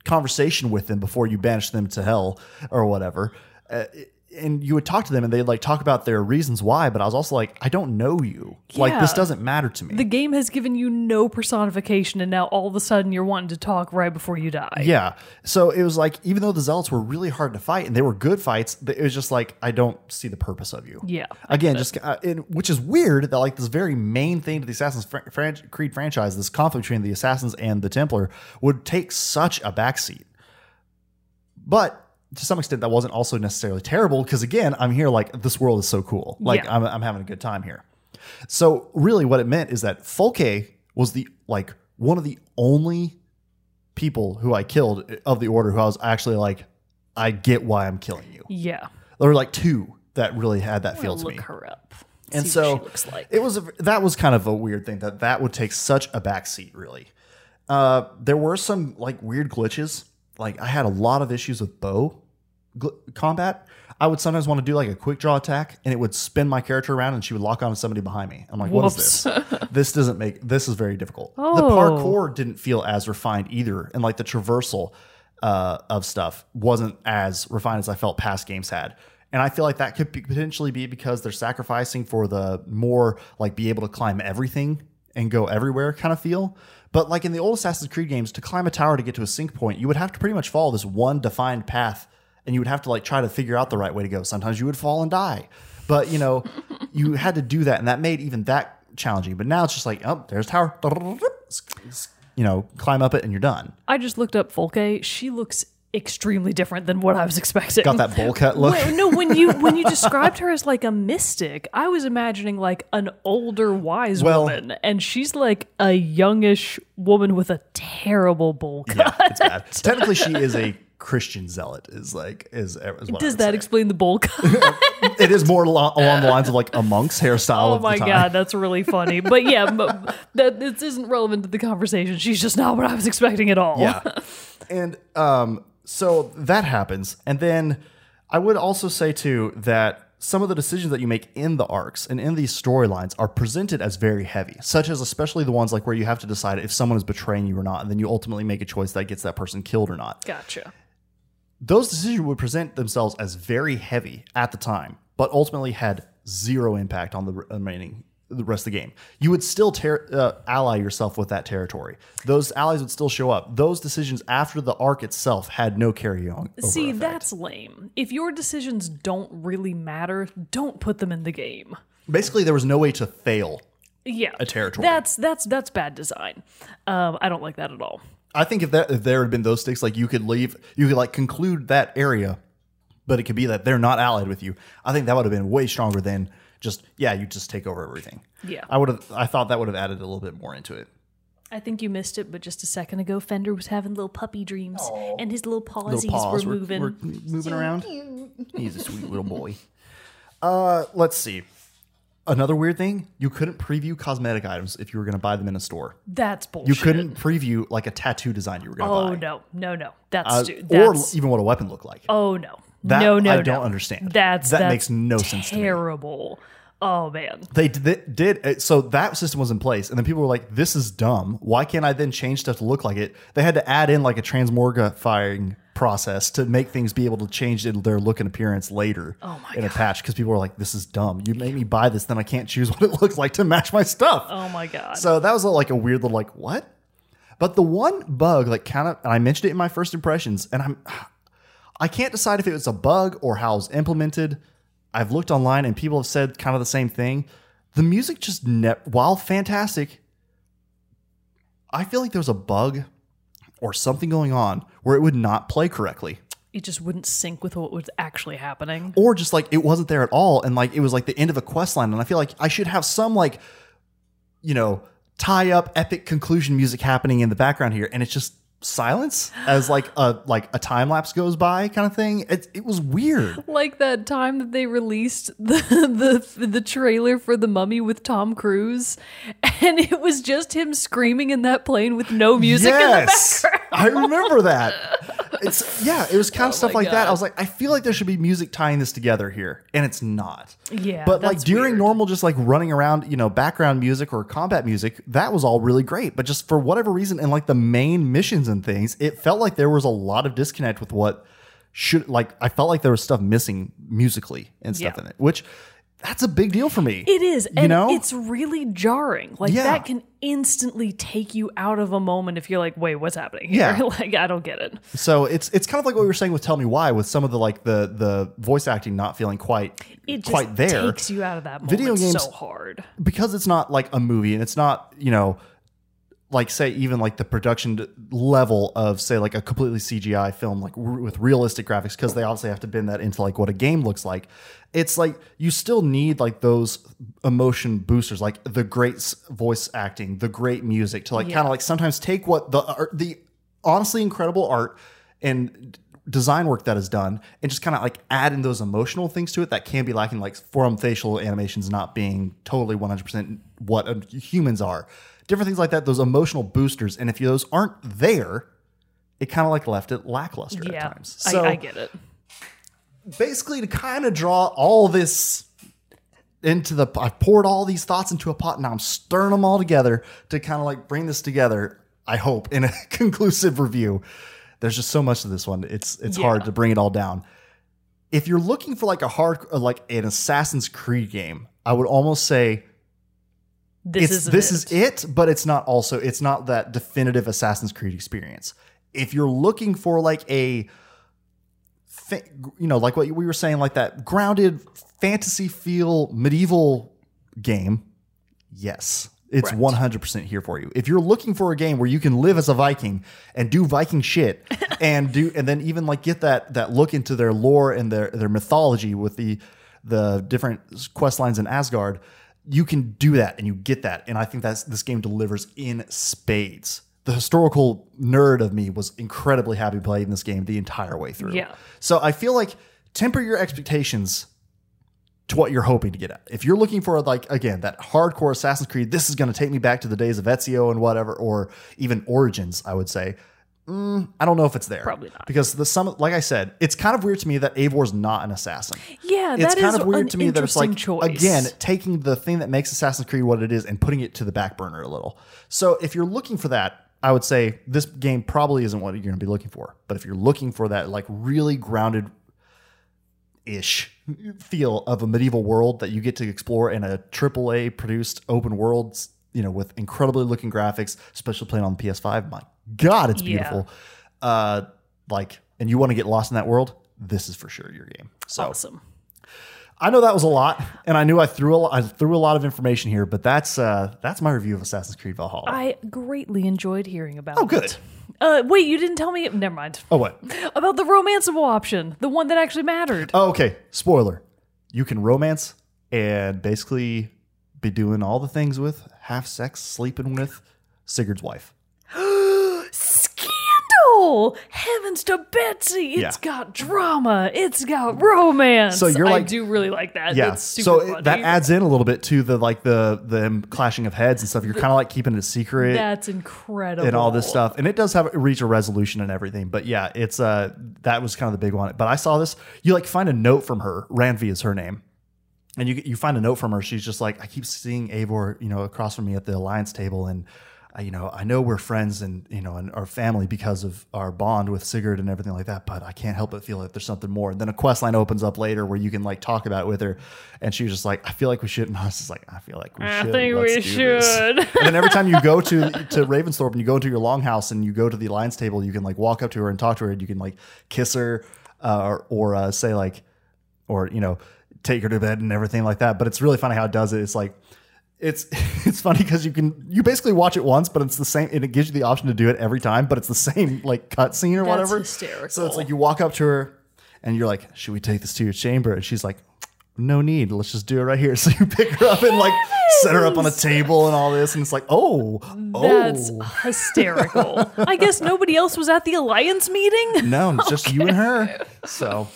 conversation with them before you banish them to hell or whatever. Uh, it, and you would talk to them and they'd like talk about their reasons why, but I was also like, I don't know you. Like this doesn't matter to me. The game has given you no personification, and now all of a sudden you're wanting to talk right before you die. yeah. So it was like, even though the zealots were really hard to fight and they were good fights, it was just like, I don't see the purpose of you. Yeah, I Again, just uh, it, which is weird that like this very main thing to the Assassin's Fran- Creed franchise, this conflict between the Assassins and the Templar, would take such a backseat. But to some extent, that wasn't also necessarily terrible because again, I'm here like this world is so cool. Like Yeah. I'm, I'm having a good time here. So really, what it meant is that Fulke was the like one of the only people who I killed of the order who I was actually like, I get why I'm killing you. Yeah. There were like two that really had that feel to look me. her up. And so like. it was a, that was kind of a weird thing that that would take such a backseat. Really, uh, there were some like weird glitches. Like I had a lot of issues with bow gl- combat. I would sometimes want to do like a quick draw attack, and it would spin my character around, and she would lock onto somebody behind me. I'm like, what is this? this doesn't make this is very difficult. The Oh. parkour didn't feel as refined either, and like the traversal uh, of stuff wasn't as refined as I felt past games had. And I feel like that could be, potentially be because they're sacrificing for the more like be able to climb everything and go everywhere kind of feel. But like in the old Assassin's Creed games, to climb a tower to get to a sync point, you would have to pretty much follow this one defined path and you would have to like try to figure out the right way to go. Sometimes you would fall and die. But you know, you had to do that and that made even that challenging. But now it's just like, oh, there's tower. You know, climb up it and you're done. I just looked up Fulke. She looks extremely different than what I was expecting. Got that bowl cut look. Wait, no, when you when you described her as like a mystic, I was imagining like an older wise Well- woman, and she's like a youngish woman with a terrible bowl cut. Yeah, it's bad. Technically, she is a Christian zealot. Is like is, is Does that say. explain the bowl cut? it is more lo- along the lines of like a monk's hairstyle. oh of my the time. god, that's really funny. But yeah, but that this isn't relevant to the conversation. She's just not what I was expecting at all. Yeah, and um, so that happens, and then I would also say too that some of the decisions that you make in the arcs and in these storylines are presented as very heavy, such as especially the ones like where you have to decide if someone is betraying you or not, and then you ultimately make a choice that gets that person killed or not. Gotcha. those decisions would present themselves as very heavy at the time, but ultimately had zero impact on the remaining the rest of the game. You would still ter- uh, ally yourself with that territory. Those allies would still show up. Those decisions after the arc itself had no carry on. See, effect. that's lame. If your decisions don't really matter, don't put them in the game. basically there was no way to fail. Yeah, A territory. That's that's that's bad design. Um, I don't like that at all. I think if that if there had been those sticks, like you could leave, you could like conclude that area, but it could be that they're not allied with you. I think that would have been way stronger than just yeah, you just take over everything. Yeah. I would have. I thought that would have added a little bit more into it. I think you missed it, but just a second ago, Fender was having little puppy dreams, and his little pawsies paws were moving. were moving around. He's a sweet little boy. Uh, let's see. Another weird thing: you couldn't preview cosmetic items if you were going to buy them in a store. That's bullshit. You couldn't preview like a tattoo design you were going to buy. Oh buy, no, no, no. That's Uh, stu- or even what a weapon looked like. oh no, That no, no, I no. don't understand. That's That that's makes no sense. Terrible. Oh man. They did, did uh, so that system was in place, and then people were like, "This is dumb. Why can't I then change stuff to look like it?" They had to add in like a transmogrifying process to make things be able to change their look and appearance later Oh my in a patch because people were like, "This is dumb. You made me buy this, then I can't choose what it looks like to match my stuff." Oh my god. So that was like a weird little like what? But the one bug, like kind of, and I mentioned it in my first impressions, and I'm, I can't decide if it was a bug or how it was implemented. I've looked online and people have said kind of the same thing. The music just, ne- while fantastic, I feel like there was a bug or something going on where it would not play correctly. it just wouldn't sync with what was actually happening. or just like it wasn't there at all and like it was like the end of a quest line and i feel like i should have some like you know tie up epic conclusion music happening in the background here and it's just silence as like a like a time lapse goes by kind of thing. It, it was weird. Like that time that they released the, the the trailer for the Mummy with Tom Cruise, and it was just him screaming in that plane with no music in the background. i remember that. It's yeah it was kind of oh stuff Oh my like that. I was like i feel like there should be music tying this together here and it's not. Yeah, but like during weird. normal just like running around you know background music or combat music that was all really great. But just for whatever reason in like the main missions and things it felt like there was a lot of disconnect with what should like I felt like there was stuff missing musically and stuff Yeah. in it, which that's a big deal for me. It is, and know? it's really jarring. Like Yeah. that can instantly take you out of a moment if you're like, "Wait, what's happening here?" Yeah. like I don't get it. So it's it's kind of like what we were saying with Tell Me Why, with some of the like the the voice acting not feeling quite It quite there. takes you out of that moment Video games- so hard. because it's not like a movie and it's not you know like say even like the production level of say like a completely CGI film like r- with realistic graphics because they obviously have to bend that into like what a game looks like. It's like you still need like those emotion boosters, like the great voice acting, the great music to like Yeah. kind of like sometimes take what the art- the honestly incredible art and design work that is done and just kind of like add in those emotional things to it that can be lacking like from facial animations not being totally 100% what uh, humans are different things like that those emotional boosters. And if those aren't there it kind of like left it lackluster Yeah, at times so I, I get it. basically to kind of draw all this into the I've poured all these thoughts into a pot and now I'm stirring them all together to kind of like bring this together I hope in a conclusive review. There's just so much to this one. It's it's hard to bring it all down. If you're looking for like a hard like an Assassin's Creed game I would almost say This it's is this it. is it, but it's not also it's not that definitive Assassin's Creed experience. If you're looking for like a you know, like what we were saying like that grounded fantasy feel medieval game, yes. It's Right. 100% here for you. If you're looking for a game where you can live as a Viking and do Viking shit and do and then even like get that that look into their lore and their their mythology with the the different quest lines in Asgard, you can do that and you get that. And I think that's this game delivers in spades. The historical nerd of me was incredibly happy playing this game the entire way through. Yeah. So I feel like temper your expectations to what you're hoping to get at. If you're looking for like again that hardcore Assassin's Creed, this is going to take me back to the days of Ezio and whatever, or even Origins, I would say. Mm, I don't know if it's there. Probably not. because the some like I said, it's kind of weird to me that Eivor's not an assassin. Yeah, It's that kind is of weird to me that it's like choice. again taking the thing that makes Assassin's Creed what it is and putting it to the back burner a little. So if you're looking for that, I would say this game probably isn't what you're going to be looking for. But if you're looking for that like really grounded ish feel of a medieval world that you get to explore in a AAA produced open world, you know, with incredibly looking graphics, especially playing on the PS5. My God, it's Yeah. beautiful. Uh, like, and you want to get lost in that world, this is for sure your game. So awesome. I know that was a lot, and I knew I threw a lot, I threw a lot of information here, but that's uh, that's my review of Assassin's Creed Valhalla. I greatly enjoyed hearing about oh, good. it. Uh, wait, you didn't tell me. Never mind. Oh, what? About the romanceable option, the one that actually mattered. Oh, okay. Spoiler: you can romance and basically be doing all the things with, have sex, sleeping with Sigurd's wife. Scandal! Heavens to Betsy! It's Yeah. got drama. It's got romance. So you're I like- do really like that. Yeah, It's super so funny. it, that adds in a little bit to the like the the clashing of heads and stuff. You're kind of like keeping it a secret. That's incredible. and all this stuff and it does have reach a resolution and everything but yeah it's uh that was kind of the big one but i saw this you like find a note from her Randvi is her name and you you find a note from her she's just like i keep seeing Eivor you know across from me at the alliance table and I, you know i know we're friends and you know and our family because of our bond with sigurd and everything like that but i can't help but feel like there's something more. And then a quest line opens up later where you can like talk about it with her and she was just like i feel like we should and i was just like i feel like we I should. I think Let's we should. and then every time you go to to Ravensthorpe and you go into your longhouse and you go to the alliance table, you can like walk up to her and talk to her, and you can like kiss her uh, or, or uh, say like, or you know, take her to bed and everything like that. But it's really funny how it does it. It's like. It's it's funny because you can you basically watch it once, but it's the same, and it gives you the option to do it every time. But it's the same like cutscene or That's whatever. hysterical. So it's like you walk up to her, and you're like, "Should we take this to your chamber?" And she's like, "No need. Let's just do it right here." So you pick her up and like set her up on a table and all this, and it's like, "Oh, oh. That's oh, hysterical. I guess nobody else was at the alliance meeting. no, it's just you and her." So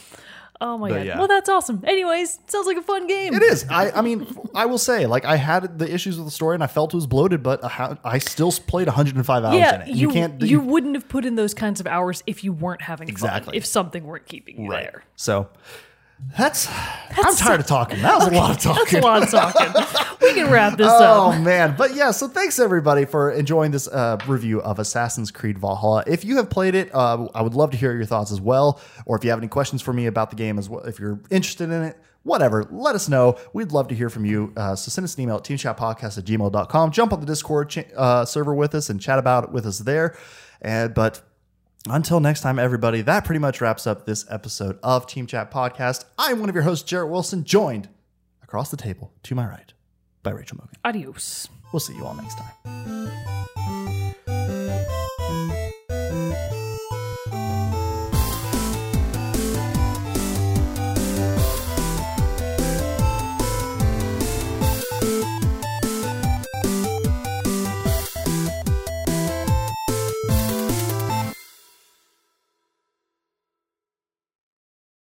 Oh my But god. yeah. Well, that's awesome. Anyways, sounds like a fun game. it is. I I mean, I will say, like, I had the issues with the story, and I felt it was bloated, but I still played 105 hours in it. you, can't. you wouldn't have put in those kinds of hours if you weren't having Exactly. fun. If something weren't keeping you right. there. So that's. I'm tired of talking. That was a lot of That's talking. a lot of talking. we can wrap this Oh up. Oh man, but yeah. So thanks everybody for enjoying this uh, review of Assassin's Creed Valhalla. If you have played it, uh, I would love to hear your thoughts as well. Or if you have any questions for me about the game as well, if you're interested in it, whatever, let us know. We'd love to hear from you. Uh, so send us an email at teamchatpodcast at gmail.com. Jump on the Discord ch- uh, server with us and chat about it with us there. And but until next time, everybody, that pretty much wraps up this episode of Team Chat Podcast. I'm one of your hosts, Jarrett Wilson, joined across the table to my right by Rachel Mogan. Adios. We'll see you all next time.